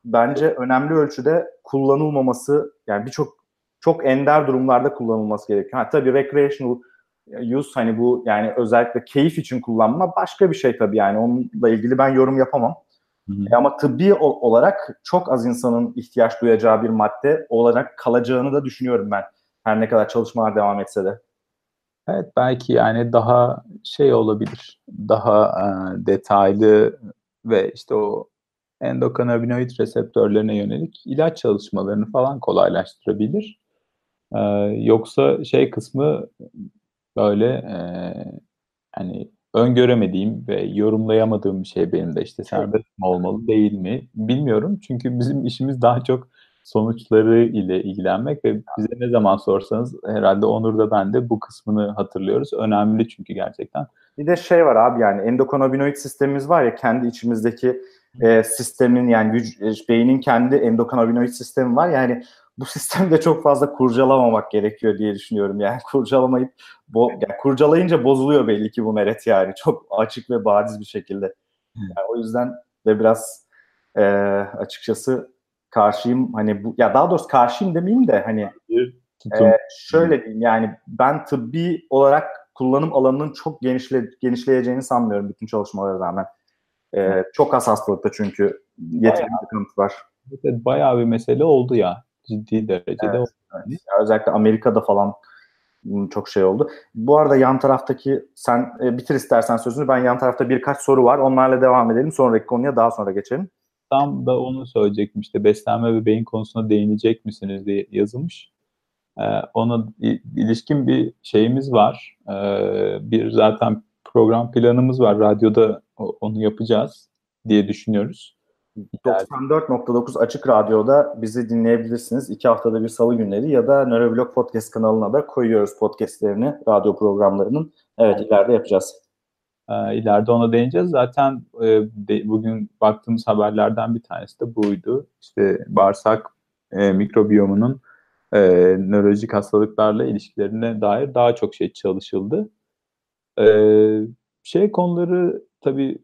Speaker 2: bence önemli ölçüde kullanılmaması yani birçok çok ender durumlarda kullanılması gerekiyor. Ha, tabii recreational use hani bu yani özellikle keyif için kullanma başka bir şey tabii yani onunla ilgili ben yorum yapamam.
Speaker 3: Hı hı.
Speaker 2: E Ama tıbbi olarak çok az insanın ihtiyaç duyacağı bir madde olarak kalacağını da düşünüyorum ben. Her ne kadar çalışmalar devam etse de.
Speaker 3: Evet belki yani daha şey olabilir. Daha e, detaylı ve işte o endokannabinoid reseptörlerine yönelik ilaç çalışmalarını falan kolaylaştırabilir. E, yoksa şey kısmı böyle e, hani öngöremediğim ve yorumlayamadığım bir şey benim de işte serbest mi olmalı değil mi bilmiyorum. Çünkü bizim işimiz daha çok sonuçları ile ilgilenmek ve bize ne zaman sorsanız herhalde Onur da ben de bu kısmını hatırlıyoruz. Önemli çünkü gerçekten.
Speaker 2: Bir de şey var abi yani endokannabinoid sistemimiz var ya kendi içimizdeki e, sistemin yani vüc- beynin kendi endokannabinoid sistemi var. Yani bu sistemde çok fazla kurcalamamak gerekiyor diye düşünüyorum. Yani *laughs* kurcalamayıp bo- yani kurcalayınca bozuluyor belli ki bu meret yani *laughs* çok açık ve bariz bir şekilde. Yani o yüzden de biraz e, açıkçası karşıyım hani bu ya daha doğrusu karşıyım demeyeyim de hani
Speaker 3: Bir
Speaker 2: ee, şöyle diyeyim yani ben tıbbi olarak kullanım alanının çok genişle, genişleyeceğini sanmıyorum bütün çalışmalara rağmen. Ee, çok az hastalıkta çünkü yeterince kanıt var.
Speaker 3: Evet, bayağı bir mesele oldu ya. Ciddi derecede
Speaker 2: Evet. Ya özellikle Amerika'da falan çok şey oldu. Bu arada yan taraftaki sen e, bitir istersen sözünü ben yan tarafta birkaç soru var onlarla devam edelim sonraki konuya daha sonra geçelim.
Speaker 3: Tam da onu söyleyecektim işte beslenme ve beyin konusuna değinecek misiniz diye yazılmış. Ee, ona ilişkin bir şeyimiz var. Ee, bir zaten program planımız var. Radyoda onu yapacağız diye düşünüyoruz.
Speaker 2: 94.9 Açık Radyo'da bizi dinleyebilirsiniz. İki haftada bir salı günleri ya da Nöroblog Podcast kanalına da koyuyoruz podcastlerini, radyo programlarının. Evet ileride yapacağız.
Speaker 3: Ee, ileride ona değineceğiz. Zaten e, de- bugün baktığımız haberlerden bir tanesi de buydu. İşte bağırsak e, mikrobiyomunun e, nörolojik hastalıklarla ilişkilerine dair daha çok şey çalışıldı. Ee, şey konuları tabii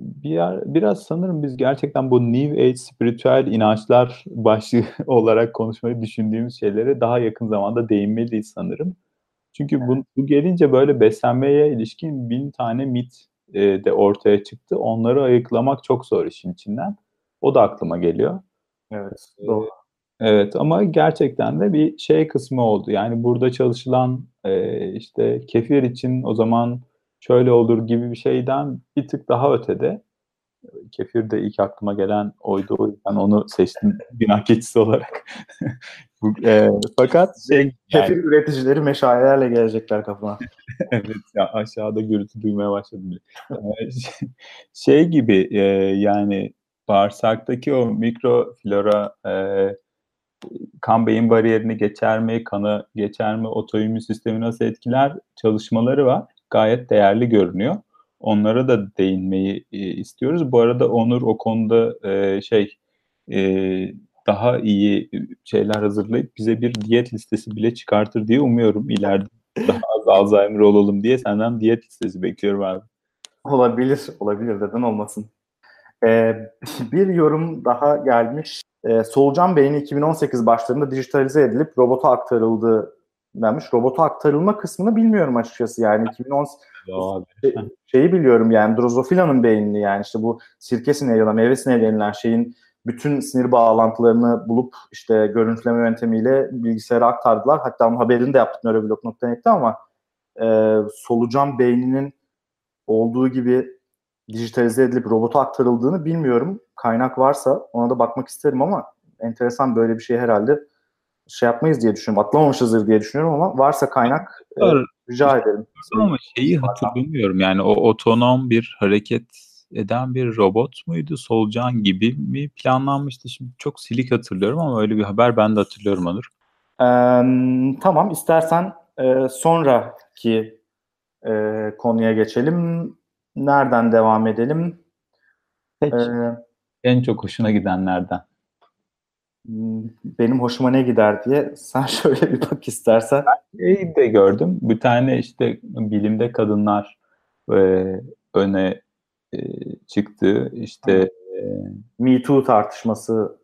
Speaker 3: bir yer, biraz sanırım biz gerçekten bu New Age spiritüel inançlar başlığı *laughs* olarak konuşmayı düşündüğümüz şeylere daha yakın zamanda değinmeliyiz sanırım. Çünkü bu, bu gelince böyle beslenmeye ilişkin bin tane mit e, de ortaya çıktı. Onları ayıklamak çok zor işin içinden. O da aklıma geliyor.
Speaker 2: Evet. Doğru.
Speaker 3: Evet ama gerçekten de bir şey kısmı oldu. Yani burada çalışılan e, işte kefir için o zaman şöyle olur gibi bir şeyden bir tık daha ötede. Kefir de ilk aklıma gelen oydu. O yüzden onu seçtim *laughs* günah keçisi olarak. *laughs* Bu, e, fakat şey yani,
Speaker 2: Kefir üreticileri meşalelerle gelecekler kafana. *laughs*
Speaker 3: evet ya aşağıda gürültü duymaya başladım. Ee, şey gibi e, yani bağırsaktaki o mikroflora e, kan beyin bariyerini geçer mi, kanı geçer mi, otoimmün sistemi nasıl etkiler çalışmaları var. Gayet değerli görünüyor. Onlara da değinmeyi e, istiyoruz. Bu arada Onur o konuda e, şey e, daha iyi şeyler hazırlayıp bize bir diyet listesi bile çıkartır diye umuyorum. İleride daha az Alzheimer olalım diye senden diyet listesi bekliyorum abi.
Speaker 2: Olabilir, olabilir. Neden olmasın? Ee, bir yorum daha gelmiş. Ee, solucan beyni 2018 başlarında dijitalize edilip robota aktarıldı denmiş. Robota aktarılma kısmını bilmiyorum açıkçası yani 2010 şey, şeyi biliyorum yani Drozofila'nın beynini yani işte bu sirke sineği ya da meyve sineği denilen şeyin bütün sinir bağlantılarını bulup işte görüntüleme yöntemiyle bilgisayara aktardılar. Hatta onun haberini de yaptık nöroblog.net'te ama e, solucan beyninin olduğu gibi dijitalize edilip robota aktarıldığını bilmiyorum. Kaynak varsa ona da bakmak isterim ama enteresan böyle bir şey herhalde şey yapmayız diye düşünüyorum. Atlamamışızdır diye düşünüyorum ama varsa kaynak e, rica ederim.
Speaker 3: Ama şeyi hatırlamıyorum yani o otonom bir hareket eden bir robot muydu? Solucan gibi mi planlanmıştı? Şimdi çok silik hatırlıyorum ama öyle bir haber ben de hatırlıyorum Onur.
Speaker 2: Ee, tamam istersen e, sonraki e, konuya geçelim. Nereden devam edelim?
Speaker 3: Peki. Ee, en çok hoşuna gidenlerden.
Speaker 2: Benim hoşuma ne gider diye sen *laughs* şöyle bir bak istersen.
Speaker 3: İyi de gördüm. Bir tane işte bilimde kadınlar e, öne e, çıktı. İşte e,
Speaker 2: Me Too tartışması.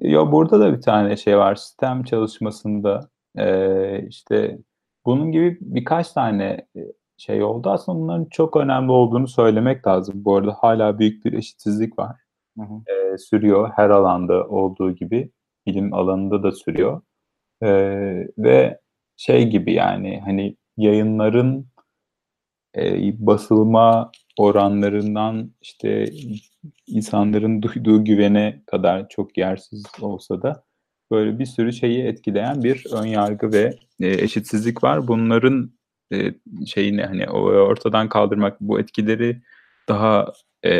Speaker 3: Ya burada da bir tane şey var. Sistem çalışmasında e, işte bunun gibi birkaç tane e, şey oldu. Aslında bunların çok önemli olduğunu söylemek lazım. Bu arada hala büyük bir eşitsizlik var. Hı. E, sürüyor her alanda olduğu gibi. Bilim alanında da sürüyor. E, ve şey gibi yani hani yayınların e, basılma oranlarından işte insanların duyduğu güvene kadar çok yersiz olsa da böyle bir sürü şeyi etkileyen bir ön yargı ve e, eşitsizlik var. Bunların e, şeyini hani ortadan kaldırmak, bu etkileri daha e,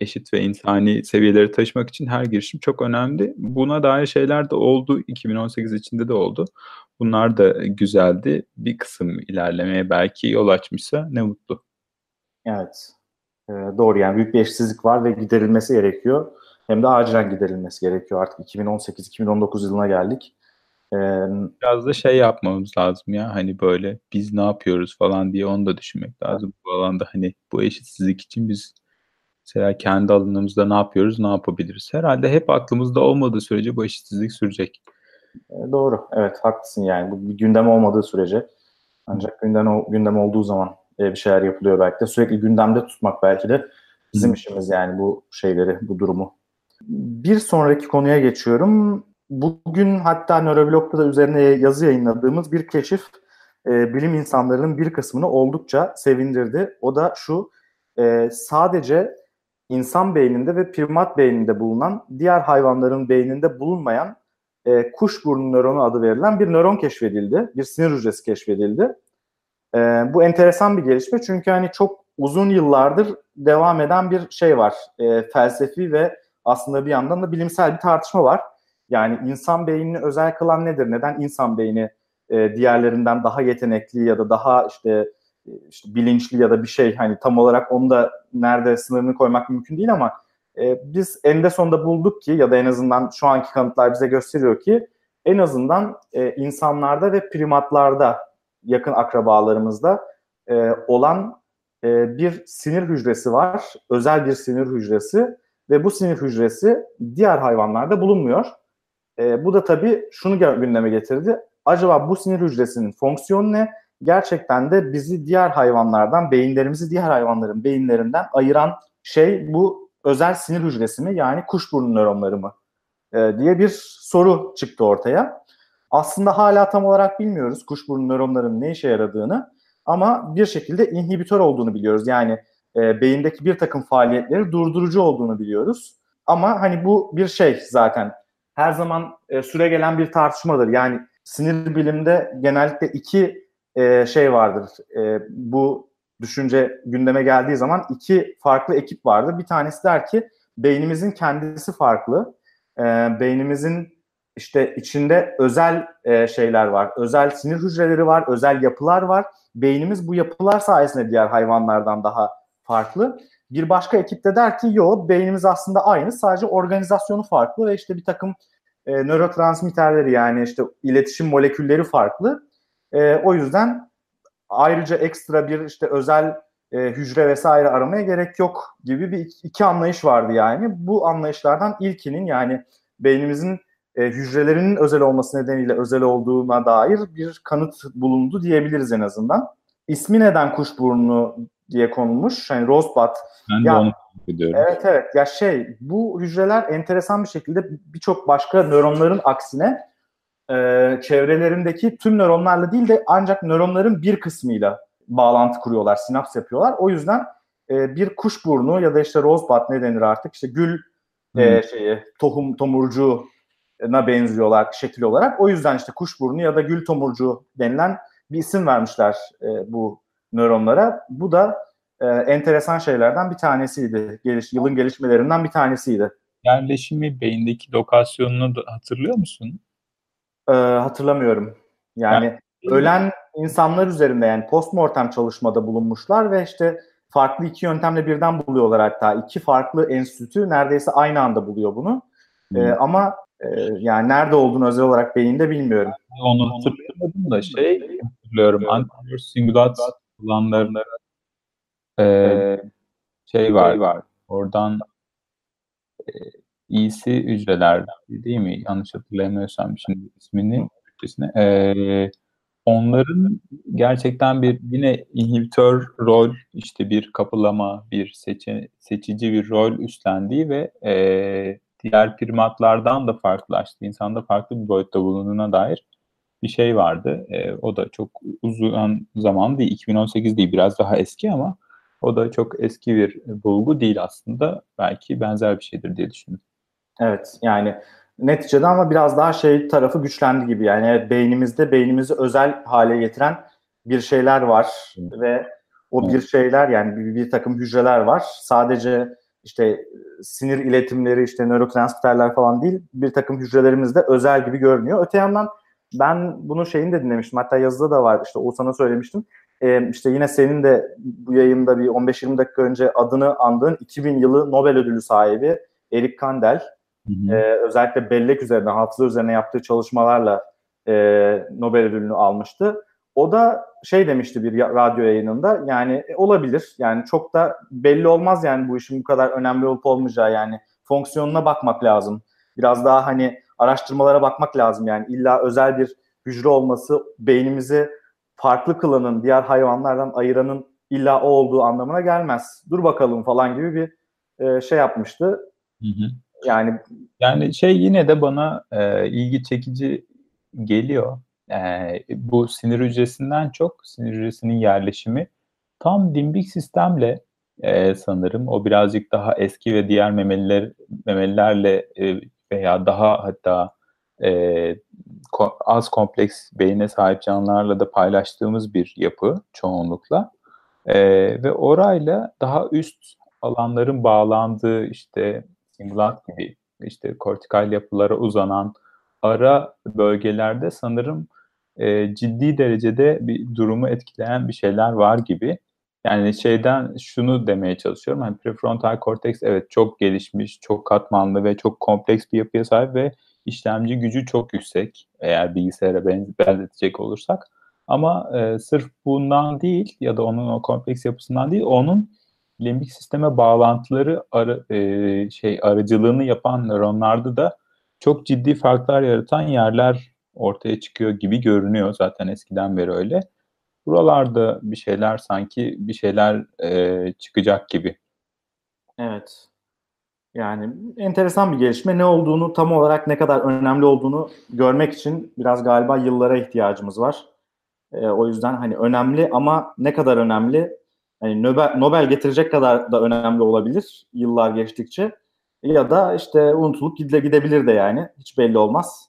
Speaker 3: eşit ve insani seviyelere taşımak için her girişim çok önemli. Buna dair şeyler de oldu. 2018 içinde de oldu. Bunlar da güzeldi. Bir kısım ilerlemeye belki yol açmışsa ne mutlu.
Speaker 2: Evet. Ee, doğru yani büyük bir eşitsizlik var ve giderilmesi gerekiyor. Hem de acilen giderilmesi gerekiyor. Artık 2018-2019 yılına geldik.
Speaker 3: Ee, Biraz da şey yapmamız lazım ya hani böyle biz ne yapıyoruz falan diye onu da düşünmek lazım. Evet. Bu alanda hani bu eşitsizlik için biz mesela kendi alanımızda ne yapıyoruz, ne yapabiliriz? Herhalde hep aklımızda olmadığı sürece bu eşitsizlik sürecek.
Speaker 2: Ee, doğru, evet haklısın yani. Bu bir gündem olmadığı sürece ancak gündem, gündem olduğu zaman e, bir şeyler yapılıyor belki de. Sürekli gündemde tutmak belki de bizim işimiz yani bu şeyleri, bu durumu. Bir sonraki konuya geçiyorum. Bugün hatta Nöroblog'da da üzerine yazı yayınladığımız bir keşif e, bilim insanlarının bir kısmını oldukça sevindirdi. O da şu, e, sadece insan beyninde ve primat beyninde bulunan, diğer hayvanların beyninde bulunmayan e, kuş burnu nöronu adı verilen bir nöron keşfedildi. Bir sinir hücresi keşfedildi. E, bu enteresan bir gelişme çünkü hani çok uzun yıllardır devam eden bir şey var. E, felsefi ve aslında bir yandan da bilimsel bir tartışma var. Yani insan beynini özel kılan nedir? Neden insan beyni e, diğerlerinden daha yetenekli ya da daha işte, işte bilinçli ya da bir şey hani tam olarak onu da nerede sınırını koymak mümkün değil ama e, biz eninde sonunda bulduk ki ya da en azından şu anki kanıtlar bize gösteriyor ki en azından e, insanlarda ve primatlarda yakın akrabalarımızda e, olan e, bir sinir hücresi var. Özel bir sinir hücresi ve bu sinir hücresi diğer hayvanlarda bulunmuyor. E, bu da tabii şunu gündeme getirdi. Acaba bu sinir hücresinin fonksiyonu ne? Gerçekten de bizi diğer hayvanlardan, beyinlerimizi diğer hayvanların beyinlerinden ayıran şey bu özel sinir hücresi mi? Yani kuşburnu nöronları mı? E, diye bir soru çıktı ortaya. Aslında hala tam olarak bilmiyoruz kuşburnu nöronların ne işe yaradığını ama bir şekilde inhibitör olduğunu biliyoruz. Yani e, beyindeki bir takım faaliyetleri durdurucu olduğunu biliyoruz. Ama hani bu bir şey zaten her zaman e, süre gelen bir tartışmadır. Yani sinir bilimde genellikle iki e, şey vardır. E, bu düşünce gündeme geldiği zaman iki farklı ekip vardır. Bir tanesi der ki beynimizin kendisi farklı. E, beynimizin işte içinde özel e, şeyler var. Özel sinir hücreleri var, özel yapılar var. Beynimiz bu yapılar sayesinde diğer hayvanlardan daha farklı. Bir başka ekip de der ki yo beynimiz aslında aynı sadece organizasyonu farklı ve işte bir takım e, nörotransmitterleri yani işte iletişim molekülleri farklı. E, o yüzden ayrıca ekstra bir işte özel e, hücre vesaire aramaya gerek yok gibi bir iki anlayış vardı yani. Bu anlayışlardan ilkinin yani beynimizin e, hücrelerinin özel olması nedeniyle özel olduğuna dair bir kanıt bulundu diyebiliriz en azından. İsmi neden kuşburnu diye konulmuş. Yani Rosebud.
Speaker 3: Ben ya, de onu ediyorum.
Speaker 2: Evet evet. Ya şey bu hücreler enteresan bir şekilde birçok başka nöronların aksine e, çevrelerindeki tüm nöronlarla değil de ancak nöronların bir kısmıyla bağlantı kuruyorlar, sinaps yapıyorlar. O yüzden e, bir kuşburnu ya da işte rosebud ne denir artık işte gül hmm. e, şeyi tohum tomurcuğuna benziyorlar şekil olarak. O yüzden işte kuşburnu ya da gül tomurcuğu denilen bir isim vermişler e, bu nöronlara. Bu da e, enteresan şeylerden bir tanesiydi. Geliş, yılın gelişmelerinden bir tanesiydi.
Speaker 3: Yerleşimi beyindeki lokasyonunu hatırlıyor musun?
Speaker 2: E, hatırlamıyorum. Yani, yani ölen insanlar üzerinde yani postmortem çalışmada bulunmuşlar ve işte farklı iki yöntemle birden buluyorlar hatta. iki farklı enstitü neredeyse aynı anda buluyor bunu. Hmm. Ee, ama e, yani nerede olduğunu özel olarak beyinde bilmiyorum.
Speaker 3: Onu hatırlayamadım da şey hatırlıyorum. Anterior singulat olanların e, şey var. var. Oradan e, iyisi hücreler değil mi? Yanlış hatırlayamıyorsam şimdi ismini Türkçesine. E, onların gerçekten bir yine inhibitör rol işte bir kapılama, bir seçe, seçici bir rol üstlendiği ve e, diğer primatlardan da farklılaştı. insanda farklı bir boyutta bulunduğuna dair bir şey vardı. E, o da çok uzun zaman değil. 2018 değil biraz daha eski ama o da çok eski bir bulgu değil aslında. Belki benzer bir şeydir diye düşündüm.
Speaker 2: Evet yani neticede ama biraz daha şey tarafı güçlendi gibi. Yani beynimizde beynimizi özel hale getiren bir şeyler var ve o bir şeyler yani bir, bir takım hücreler var. Sadece işte sinir iletimleri işte nörotransmitterler falan değil bir takım hücrelerimizde özel gibi görünüyor. Öte yandan ben bunu şeyini de dinlemiştim. Hatta yazıda da var. İşte Oğuzhan'a söylemiştim. Ee, işte yine senin de bu yayında bir 15-20 dakika önce adını andığın 2000 yılı Nobel ödülü sahibi Eric Kandel Hı E, özellikle bellek üzerine, hafıza üzerine yaptığı çalışmalarla e, Nobel ödülünü almıştı. O da şey demişti bir radyo yayınında yani e, olabilir yani çok da belli olmaz yani bu işin bu kadar önemli olup olmayacağı yani fonksiyonuna bakmak lazım. Biraz daha hani araştırmalara bakmak lazım yani illa özel bir hücre olması beynimizi farklı kılanın, diğer hayvanlardan ayıranın illa o olduğu anlamına gelmez. Dur bakalım falan gibi bir e, şey yapmıştı. Hı hı.
Speaker 3: Yani yani şey yine de bana e, ilgi çekici geliyor. E, bu sinir hücresinden çok sinir hücresinin yerleşimi tam limbik sistemle e, sanırım o birazcık daha eski ve diğer memeliler memelilerle e, veya daha hatta e, ko- az kompleks beyine sahip canlılarla da paylaştığımız bir yapı çoğunlukla. E, ve orayla daha üst alanların bağlandığı işte singulat gibi işte kortikal yapılara uzanan ara bölgelerde sanırım e, ciddi derecede bir durumu etkileyen bir şeyler var gibi. Yani şeyden şunu demeye çalışıyorum. Hani prefrontal korteks evet çok gelişmiş, çok katmanlı ve çok kompleks bir yapıya sahip ve işlemci gücü çok yüksek eğer bilgisayara benzetecek olursak. Ama e, sırf bundan değil ya da onun o kompleks yapısından değil, onun limbik sisteme bağlantıları arı, e, şey aracılığını yapan nöronlarda da çok ciddi farklar yaratan yerler ortaya çıkıyor gibi görünüyor zaten eskiden beri öyle. Buralarda bir şeyler sanki bir şeyler e, çıkacak gibi.
Speaker 2: Evet. Yani enteresan bir gelişme. Ne olduğunu tam olarak ne kadar önemli olduğunu görmek için biraz galiba yıllara ihtiyacımız var. E, o yüzden hani önemli ama ne kadar önemli hani Nobel, Nobel getirecek kadar da önemli olabilir yıllar geçtikçe. Ya da işte unutulup gide, gidebilir de yani. Hiç belli olmaz.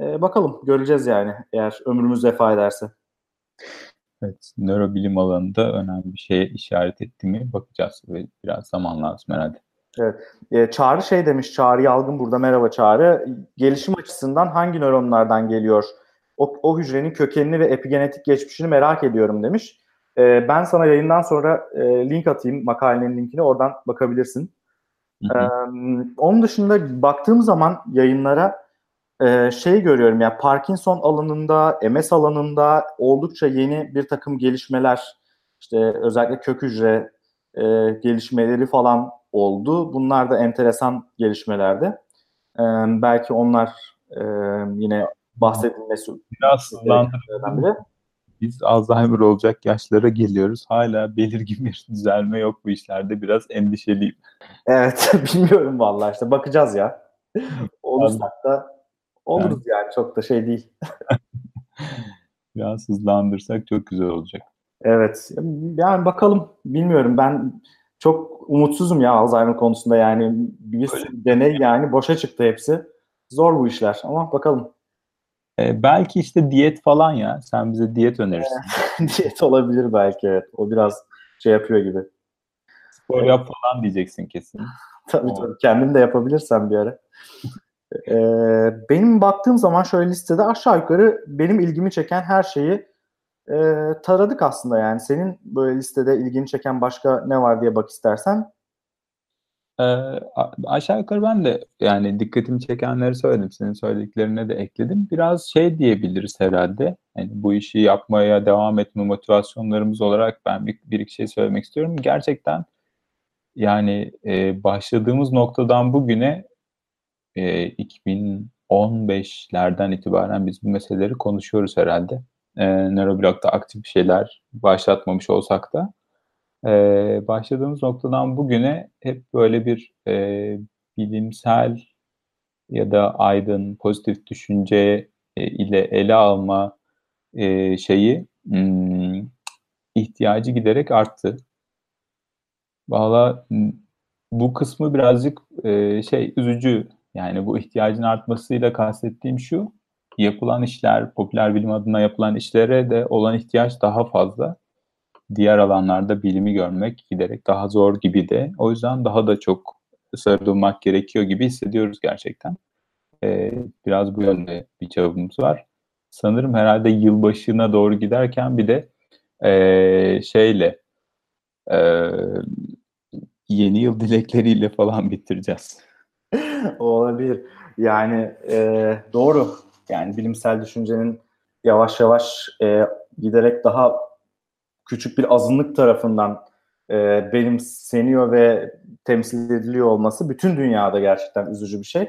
Speaker 2: Ee, bakalım göreceğiz yani eğer ömrümüz vefa ederse.
Speaker 3: Evet, nörobilim alanında önemli bir şeye işaret etti mi bakacağız ve biraz zaman lazım herhalde.
Speaker 2: Evet. E, Çağrı şey demiş, Çağrı Yalgın burada merhaba Çağrı. Gelişim açısından hangi nöronlardan geliyor? O, o hücrenin kökenini ve epigenetik geçmişini merak ediyorum demiş. E, ben sana yayından sonra e, link atayım, makalenin linkini oradan bakabilirsin.
Speaker 3: Hı hı.
Speaker 2: E, onun dışında baktığım zaman yayınlara e, şey görüyorum ya Parkinson alanında, MS alanında oldukça yeni bir takım gelişmeler, işte özellikle kök hücre e, gelişmeleri falan oldu. Bunlar da enteresan gelişmelerdi. E, belki onlar e, yine bahsedilmesi
Speaker 3: Biraz
Speaker 2: biri.
Speaker 3: Biz Alzheimer olacak yaşlara geliyoruz. Hala belirgin bir *laughs* düzelme yok bu işlerde. Biraz endişeliyim.
Speaker 2: Evet, *laughs* bilmiyorum vallahi işte bakacağız ya. *laughs* Olursak da oluruz yani çok da şey değil.
Speaker 3: Biraz hızlandırsak çok güzel olacak.
Speaker 2: Evet. Yani bakalım. Bilmiyorum. Ben çok umutsuzum ya Alzheimer konusunda yani. Bir sürü deney yani boşa çıktı hepsi. Zor bu işler ama bakalım.
Speaker 3: Ee, belki işte diyet falan ya. Sen bize diyet önerirsin. *laughs*
Speaker 2: Diyet olabilir belki evet. O biraz şey yapıyor gibi.
Speaker 3: Spor yap falan diyeceksin kesin.
Speaker 2: Tabii tabii. Kendim de yapabilirsem bir ara. *laughs* Ee, benim baktığım zaman şöyle listede aşağı yukarı benim ilgimi çeken her şeyi e, taradık aslında yani. Senin böyle listede ilgini çeken başka ne var diye bak istersen.
Speaker 3: Ee, aşağı yukarı ben de yani dikkatimi çekenleri söyledim. Senin söylediklerine de ekledim. Biraz şey diyebiliriz herhalde. Yani bu işi yapmaya devam etme motivasyonlarımız olarak ben bir, bir iki şey söylemek istiyorum. Gerçekten yani e, başladığımız noktadan bugüne e, 2015'lerden itibaren biz bu meseleleri konuşuyoruz herhalde. E, Neuroblog'da aktif bir şeyler başlatmamış olsak da. Ee, başladığımız noktadan bugüne hep böyle bir e, bilimsel ya da aydın, pozitif düşünce e, ile ele alma e, şeyi hmm, ihtiyacı giderek arttı. Valla m, bu kısmı birazcık e, şey üzücü. Yani bu ihtiyacın artmasıyla kastettiğim şu, yapılan işler, popüler bilim adına yapılan işlere de olan ihtiyaç daha fazla diğer alanlarda bilimi görmek giderek daha zor gibi de. O yüzden daha da çok sarılmak gerekiyor gibi hissediyoruz gerçekten. Ee, biraz bu yönde bir çabamız var. Sanırım herhalde yılbaşına doğru giderken bir de ee, şeyle ee, yeni yıl dilekleriyle falan *laughs* bitireceğiz.
Speaker 2: Olabilir. Yani e, doğru. Yani bilimsel düşüncenin yavaş yavaş e, giderek daha küçük bir azınlık tarafından e, benimseniyor ve temsil ediliyor olması bütün dünyada gerçekten üzücü bir şey.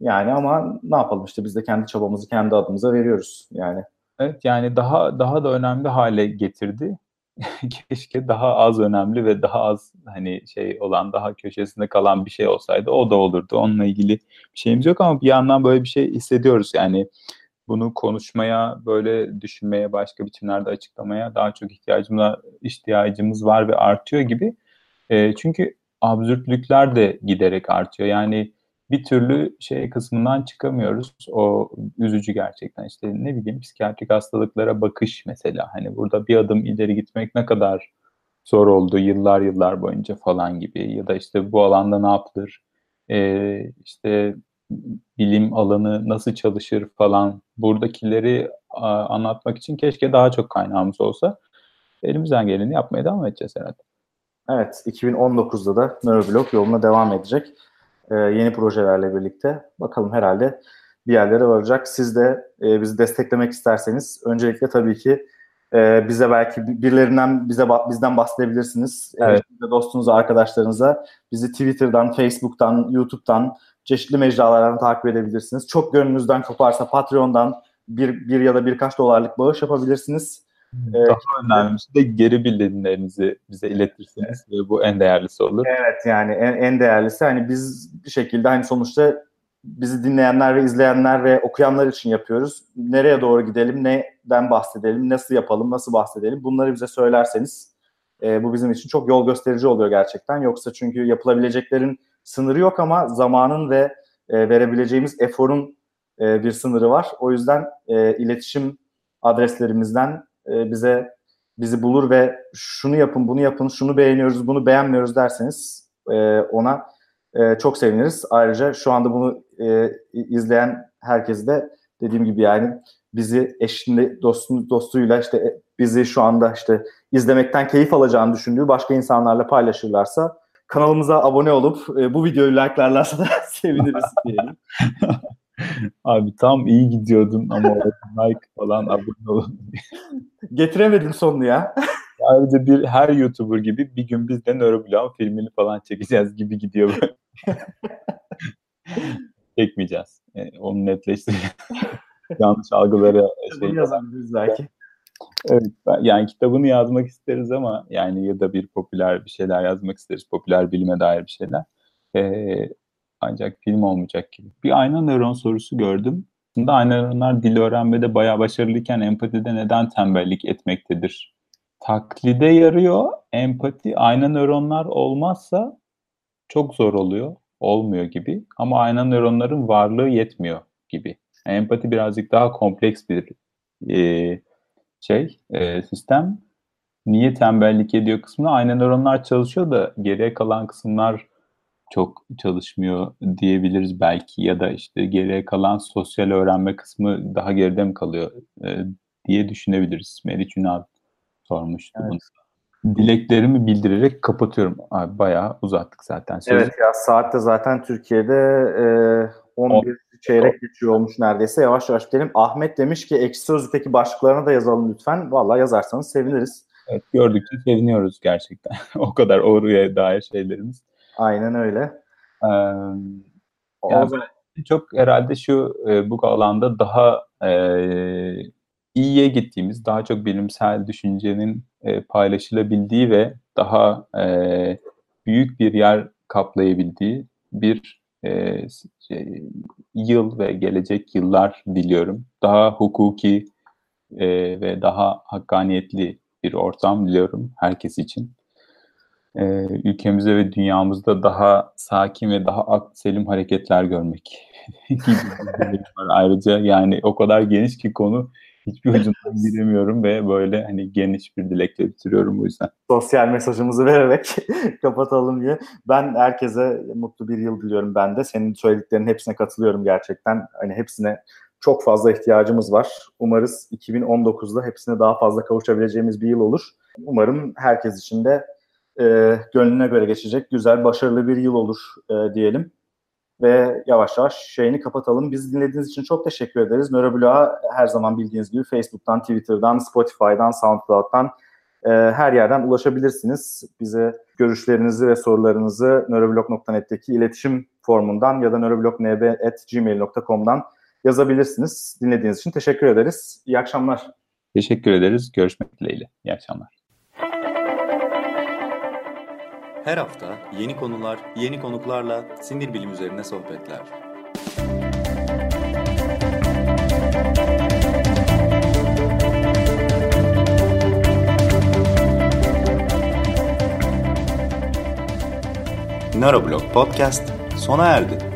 Speaker 2: Yani ama ne yapalım işte biz de kendi çabamızı kendi adımıza veriyoruz yani.
Speaker 3: Evet yani daha daha da önemli hale getirdi. *laughs* Keşke daha az önemli ve daha az hani şey olan daha köşesinde kalan bir şey olsaydı o da olurdu. Onunla ilgili bir şeyimiz yok ama bir yandan böyle bir şey hissediyoruz yani bunu konuşmaya, böyle düşünmeye, başka biçimlerde açıklamaya daha çok ihtiyacımız ihtiyacımız var ve artıyor gibi. E, çünkü absürtlükler de giderek artıyor. Yani bir türlü şey kısmından çıkamıyoruz. O üzücü gerçekten. İşte ne bileyim psikiyatrik hastalıklara bakış mesela. Hani burada bir adım ileri gitmek ne kadar zor oldu yıllar yıllar boyunca falan gibi. Ya da işte bu alanda ne yapılır? Ee, işte bilim alanı nasıl çalışır falan buradakileri anlatmak için keşke daha çok kaynağımız olsa. Elimizden geleni yapmaya devam edeceğiz herhalde.
Speaker 2: Evet, 2019'da da Neuroblog yoluna devam edecek. Ee, yeni projelerle birlikte. Bakalım herhalde bir yerlere varacak. Siz de e, bizi desteklemek isterseniz öncelikle tabii ki e, bize belki birilerinden bize bizden bahsedebilirsiniz.
Speaker 3: Evet.
Speaker 2: E, dostunuza, arkadaşlarınıza bizi Twitter'dan, Facebook'tan, YouTube'dan çeşitli mecralardan takip edebilirsiniz. Çok gönlünüzden koparsa Patreon'dan bir, bir ya da birkaç dolarlık bağış yapabilirsiniz.
Speaker 3: Daha önemlisi de geri bildirimlerinizi bize iletirsiniz ve bu en değerlisi olur.
Speaker 2: Evet yani en, en değerlisi hani biz bir şekilde hani sonuçta bizi dinleyenler ve izleyenler ve okuyanlar için yapıyoruz. Nereye doğru gidelim, neden bahsedelim, nasıl yapalım, nasıl bahsedelim bunları bize söylerseniz e, bu bizim için çok yol gösterici oluyor gerçekten. Yoksa çünkü yapılabileceklerin sınırı yok ama zamanın ve e, verebileceğimiz eforun e, bir sınırı var. O yüzden e, iletişim adreslerimizden e, bize bizi bulur ve şunu yapın, bunu yapın, şunu beğeniyoruz, bunu beğenmiyoruz derseniz e, ona e, çok seviniriz. Ayrıca şu anda bunu e, izleyen herkes de dediğim gibi yani bizi eşinde dostunu, dostuyla işte e, bizi şu anda işte izlemekten keyif alacağını düşündüğü başka insanlarla paylaşırlarsa kanalımıza abone olup e, bu videoyu like'larlarsa da *laughs* seviniriz diyelim. *laughs*
Speaker 3: Abi tam iyi gidiyordun ama like falan abone olun.
Speaker 2: Getiremedim sonunu ya. *laughs*
Speaker 3: Ayrıca bir her YouTuber gibi bir gün biz de Nöroblon filmini falan çekeceğiz gibi gidiyor. *laughs* Çekmeyeceğiz. Yani e, onu netleştireceğiz. *laughs* Yanlış algıları
Speaker 2: şey yazabiliriz belki.
Speaker 3: Evet, yani kitabını yazmak isteriz ama yani ya da bir popüler bir şeyler yazmak isteriz. Popüler bilime dair bir şeyler. Ee, ancak film olmayacak gibi. Bir ayna nöron sorusu gördüm. Aslında ayna nöronlar dil öğrenmede bayağı başarılıyken empatide neden tembellik etmektedir? Taklide yarıyor. Empati ayna nöronlar olmazsa çok zor oluyor. Olmuyor gibi. Ama ayna nöronların varlığı yetmiyor gibi. Empati birazcık daha kompleks bir e, şey, e, sistem. Niye tembellik ediyor kısmında ayna nöronlar çalışıyor da geriye kalan kısımlar çok çalışmıyor diyebiliriz belki ya da işte geriye kalan sosyal öğrenme kısmı daha geride mi kalıyor e, diye düşünebiliriz. Meriç Ünal sormuştu evet. bunu. Dileklerimi bildirerek kapatıyorum. Abi bayağı uzattık zaten.
Speaker 2: Sözü. Evet ya saatte zaten Türkiye'de e, 11 o, çeyrek o. geçiyor olmuş neredeyse. Yavaş yavaş gidelim. Ahmet demiş ki ekşi sözlükteki başlıklarına da yazalım lütfen. Vallahi yazarsanız seviniriz.
Speaker 3: Evet gördükçe seviniyoruz gerçekten. *laughs* o kadar oraya dair şeylerimiz.
Speaker 2: Aynen öyle.
Speaker 3: Ee, yani çok herhalde şu e, bu alanda daha e, iyiye gittiğimiz, daha çok bilimsel düşüncenin e, paylaşılabildiği ve daha e, büyük bir yer kaplayabildiği bir e, şey, yıl ve gelecek yıllar diliyorum. Daha hukuki e, ve daha hakkaniyetli bir ortam diliyorum herkes için e, ülkemizde ve dünyamızda daha sakin ve daha aklı selim hareketler görmek *laughs* Ayrıca yani o kadar geniş ki konu hiçbir ucundan *laughs* giremiyorum ve böyle hani geniş bir dilekle bitiriyorum bu yüzden.
Speaker 2: Sosyal mesajımızı vererek *laughs* kapatalım diye. Ben herkese mutlu bir yıl diliyorum ben de. Senin söylediklerinin hepsine katılıyorum gerçekten. Hani hepsine çok fazla ihtiyacımız var. Umarız 2019'da hepsine daha fazla kavuşabileceğimiz bir yıl olur. Umarım herkes için de e, gönlüne göre geçecek güzel, başarılı bir yıl olur e, diyelim. Ve yavaş yavaş şeyini kapatalım. Biz dinlediğiniz için çok teşekkür ederiz. Nöroblog'a her zaman bildiğiniz gibi Facebook'tan, Twitter'dan, Spotify'dan, SoundCloud'dan e, her yerden ulaşabilirsiniz. Bize görüşlerinizi ve sorularınızı nöroblog.net'teki iletişim formundan ya da nöroblog.nb.gmail.com'dan yazabilirsiniz. Dinlediğiniz için teşekkür ederiz. İyi akşamlar.
Speaker 3: Teşekkür ederiz. Görüşmek dileğiyle. İyi akşamlar.
Speaker 1: Her hafta yeni konular, yeni konuklarla sinir bilim üzerine sohbetler. Neuroblog Podcast sona erdi.